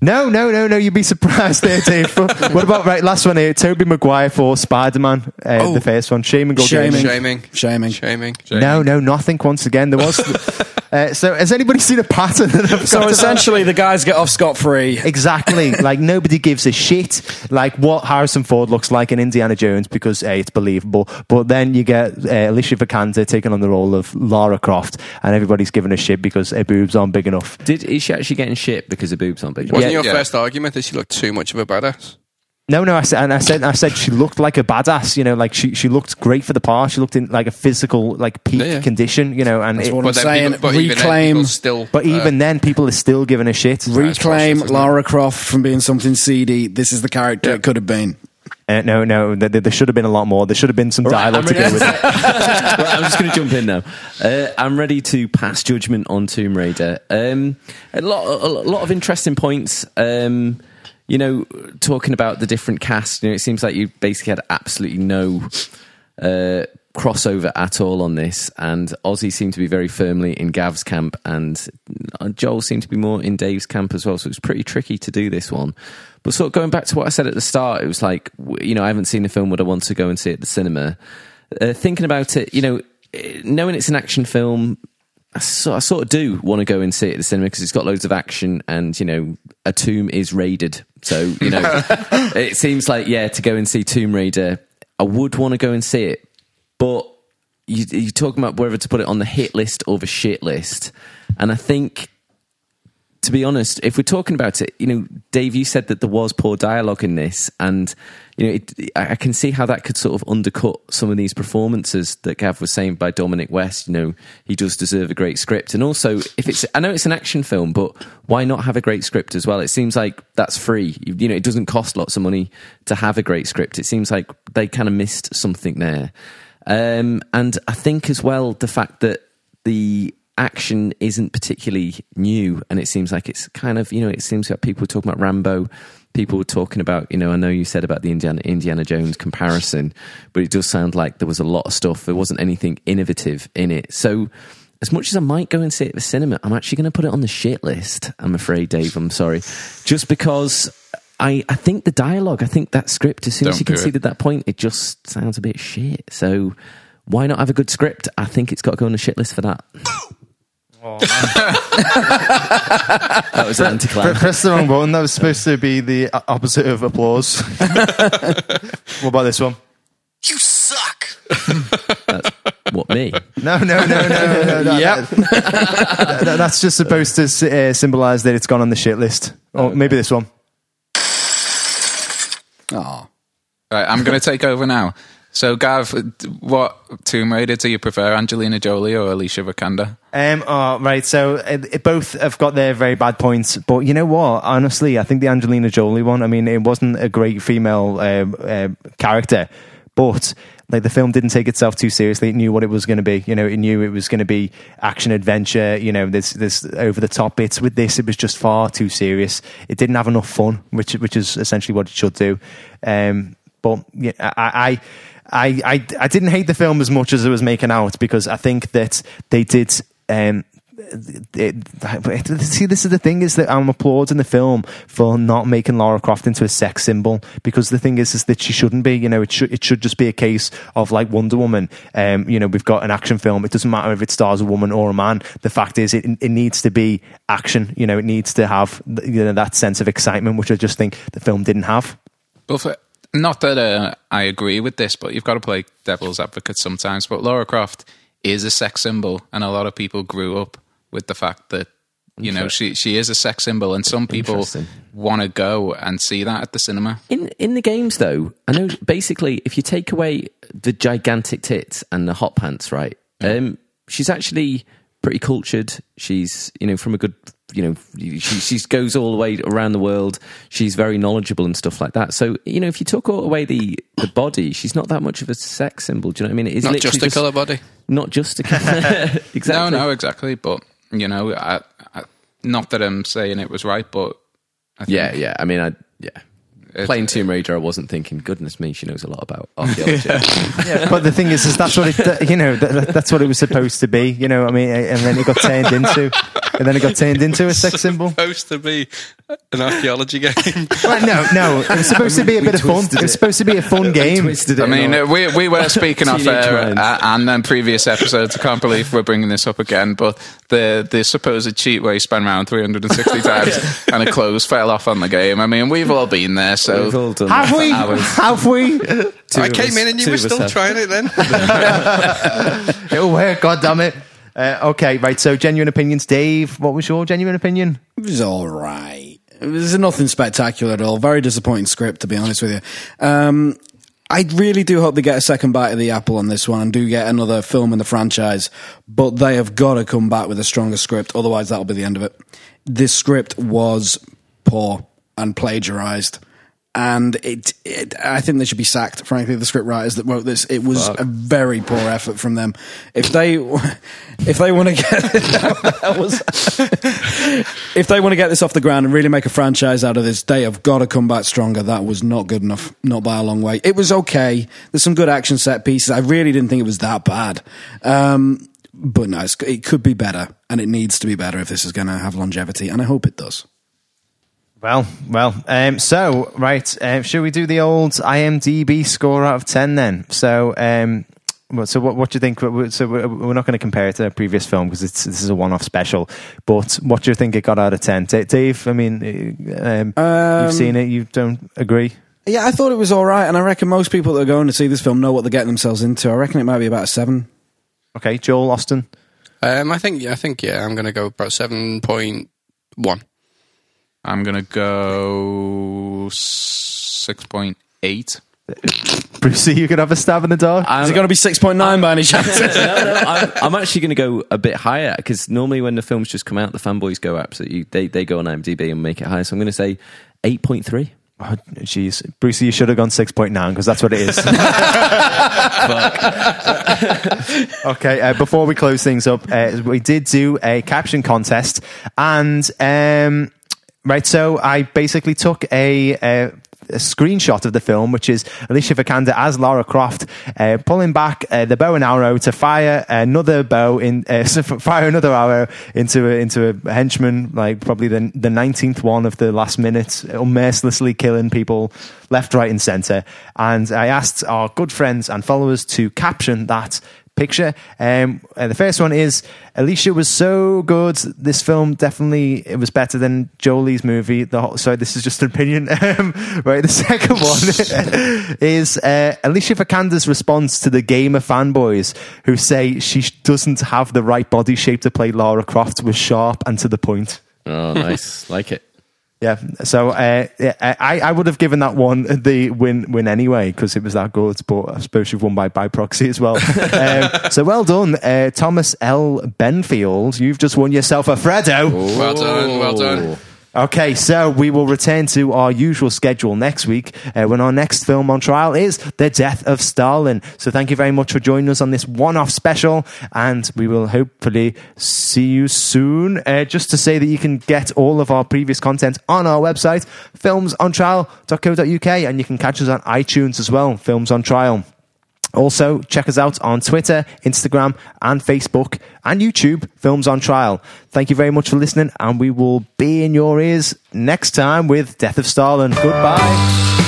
no, no, no, no. You'd be surprised there, Dave. what about right? Last one here. Tobey Maguire for Spider Man. Uh, Oh. The first one. Shaming Shaming. shaming. Shaming. Shaming. No, no, nothing. Once again, there was. uh, so, has anybody seen a pattern? That I've So essentially, the guys get off scot free. Exactly. like nobody gives a shit like what Harrison Ford looks like in Indiana Jones because A, it's believable. But then you get uh, Alicia Vikander taking on the role of Lara Croft and everybody's giving a shit because her boobs aren't big enough. Did is she actually getting shit because her boobs aren't big? Enough? Wasn't Yeah. your Yeah. first argument that she looked too much of a badass? No, no, I said, and I said, I said she looked like a badass. You know, like she, she looked great for the part. She looked in like a physical, like peak Yeah, yeah. condition. You know, and That's it, what But I'm saying. people, but even then, reclaim, people still. but uh, even then, people are still giving a shit. reclaim isn't? Lara Croft from being something seedy. This is the character it could have been. Uh, no, no, th- th- there should have been a lot more. There should have been some dialogue I'm to go with it. right, I'm just going to jump in now. Uh, I'm ready to pass judgment on Tomb Raider. Um, a lot, a, lot of interesting points. Um, you know, talking about the different cast. You know, it seems like you basically had absolutely no uh, crossover at all on this, and Ozzy seemed to be very firmly in Gav's camp, and uh, Joel seemed to be more in Dave's camp as well. So it was pretty tricky to do this one. But sort of going back to what I said at the start, it was like, you know, I haven't seen the film. Would I want to go and see it at the cinema? Uh, thinking about it, you know, eh, knowing it's an action film, I sort, I sort of do want to go and see it at the cinema because it's got loads of action and, you know, a tomb is raided. So, you know, it seems like, yeah, to go and see Tomb Raider, I would want to go and see it. But you, you're talking about whether to put it on the hit list or the shit list. And I think to be honest, if we're talking about it, you know, Dave, you said that there was poor dialogue in this, and you know, it, I can see how that could sort of undercut some of these performances that Gav was saying by Dominic West. You know, he does deserve a great script, and also if it's, I know it's an action film, but why not have a great script as well? It seems like that's free. You, you know, it doesn't cost lots of money to have a great script. It seems like they kind of missed something there, um, and I think as well the fact that the action isn't particularly new and it seems like it's kind of you know it seems like people talking about rambo people were talking about you know i know you said about the indiana, indiana jones comparison but it does sound like there was a lot of stuff there wasn't anything innovative in it so as much as i might go and see it at the cinema i'm actually going to put it on the shit list i'm afraid dave i'm sorry just because I, I think the dialogue, I think that script, as soon as Don't you do it. conceded that point, it just sounds a bit shit. So why not have a good script? I think it's got to go on the shit list for that. That was an Pre- anticlimax. Press the wrong button. That was supposed to be the opposite of applause. what about this one? You suck. What me? No, no, no, no, no. no Yep. that- that- that's just supposed to uh, symbolise that it's gone on the shit list. Or maybe this one. Oh. Right, I'm going to take over now. So, Gav, what Tomb Raider do you prefer, Angelina Jolie or Alicia Vikander? Um, oh, right. So uh, it, both have got their very bad points, but you know what? Honestly, I think the Angelina Jolie one. I mean, it wasn't a great female uh, character, but like the film didn't take itself too seriously. It knew what it was going to be. You know, it knew it was going to be action adventure. You know, this this over the top bits. With this, it was just far too serious. It didn't have enough fun, which which is essentially what it should do. Um, but yeah, I. I I, I I didn't hate the film as much as it was making out because I think that they did. Um, it, see, this is the thing is that I'm applauding the film for not making Lara Croft into a sex symbol because the thing is is that she shouldn't be. You know, it should it should just be a case of like Wonder Woman. Um, you know, we've got an action film. It doesn't matter if it stars a woman or a man. The fact is, it it needs to be action. You know, it needs to have you know that sense of excitement, which I just think the film didn't have. Well, for, not that uh, I agree with this, but you've got to play devil's advocate sometimes. But Laura Croft is a sex symbol, and a lot of people grew up with the fact that you know she she is a sex symbol, and some people want to go and see that at the cinema. In in the games, though, I know basically if you take away the gigantic tits and the hot pants, right? Um, she's actually pretty cultured. She's you know from a good you know she she goes all the way around the world. She's very knowledgeable and stuff like that. So you know if you took all away the the body, she's not that much of a sex symbol. Do you know what I mean? It is Not just a colour body. Not just a colour. exactly. No, no, exactly. But you know, I, I, not that I'm saying it was right, but I think Yeah, yeah. I mean, I yeah. It- Playing Tomb Raider, I wasn't thinking, goodness me, she knows a lot about archaeology. but the thing is, is that's what it, you know, that, that's what it was supposed to be, you know. I mean, and then it got turned into, and then it got turned into a sex symbol. Supposed to be an archaeology game. Well, no, no, it was supposed to be a bit of fun. It was supposed to be a fun game. I mean, and all. we we were speaking off air uh, and then previous episodes. I can't believe we're bringing this up again. But the the supposed cheat where you spun around 360 times and a clothes fell off on the game. I mean, we've all been there. So We've all done Have that for we? Have we? I came us- in and you were still have. trying it then. It'll work. God damn it. Uh, okay, right. So, genuine opinions, Dave. What was your genuine opinion? It was all right. There's nothing spectacular at all. Very disappointing script, to be honest with you. Um, I really do hope they get a second bite of the apple on this one and do get another film in the franchise, but they have got to come back with a stronger script, otherwise that'll be the end of it. This script was poor and plagiarized. And it, it, I think they should be sacked. Frankly, the script writers that wrote this, it was a very poor effort from them. If they, if they want to get, that was, if they want to get this off the ground and really make a franchise out of this, they have got to come back stronger. That was not good enough, not by a long way. It was okay. There's some good action set pieces. I really didn't think it was that bad. Um, but no, it's, it could be better, and it needs to be better if this is going to have longevity, and I hope it does. Well, well. Um, so, right, um, should we do the old IMDb score out of ten then? So, um, well, so what, what do you think? So we're we're not going to compare it to a previous film because it's this is a one-off special. But what do you think it got out of ten, Dave? I mean, uh, um, you've seen it. You don't agree? Yeah, I thought it was all right, and I reckon most people that are going to see this film know what they're getting themselves into. I reckon it might be about a seven. Okay, Joel Austin. Um, I think, yeah, I think, yeah, I'm going to go about seven point one. I'm gonna go six point eight. Brucey, you could have a stab in the dark. Is it going to be six point nine by any chance? no, no, I'm, I'm actually going to go a bit higher because normally when the films just come out, the fanboys go absolutely. They they go on IMDb and make it higher. So I'm going to say eight point three. Oh, jeez, Brucey, you should have gone six point nine because that's what it is. okay, uh, before we close things up, uh, we did do a caption contest, and um, right, so I basically took a. a a screenshot of the film, which is Alicia Vikander as Lara Croft, uh, pulling back uh, the bow and arrow to fire another bow in, uh, fire another arrow into a, into a henchman, like probably the the nineteenth one of the last minute, mercilessly killing people left, right, and centre. And I asked our good friends and followers to caption that picture. Um, uh, the first one is Alicia was so good. This film definitely it was better than Jolie's movie. The whole, sorry, this is just an opinion. Um, right, the second one is uh, Alicia Vikander's response to the gamer fanboys who say she doesn't have the right body shape to play Lara Croft was sharp and to the point. Oh, nice, like it. Yeah, so uh, yeah, I, I would have given that one the win win anyway because it was that good. But I suppose you've won by by proxy as well. um, so well done, uh, Thomas L. Benfield. You've just won yourself a Freddo. Well done, well done. Okay, so we will return to our usual schedule next week uh, when our next film on trial is The Death of Stalin. So thank you very much for joining us on this one off special, and we will hopefully see you soon. Uh, just to say that you can get all of our previous content on our website, filmsontrial.co.uk, and you can catch us on iTunes as well, Films on Trial. Also, check us out on Twitter, Instagram, and Facebook, and YouTube, Films on Trial. Thank you very much for listening, and we will be in your ears next time with Death of Stalin. Goodbye.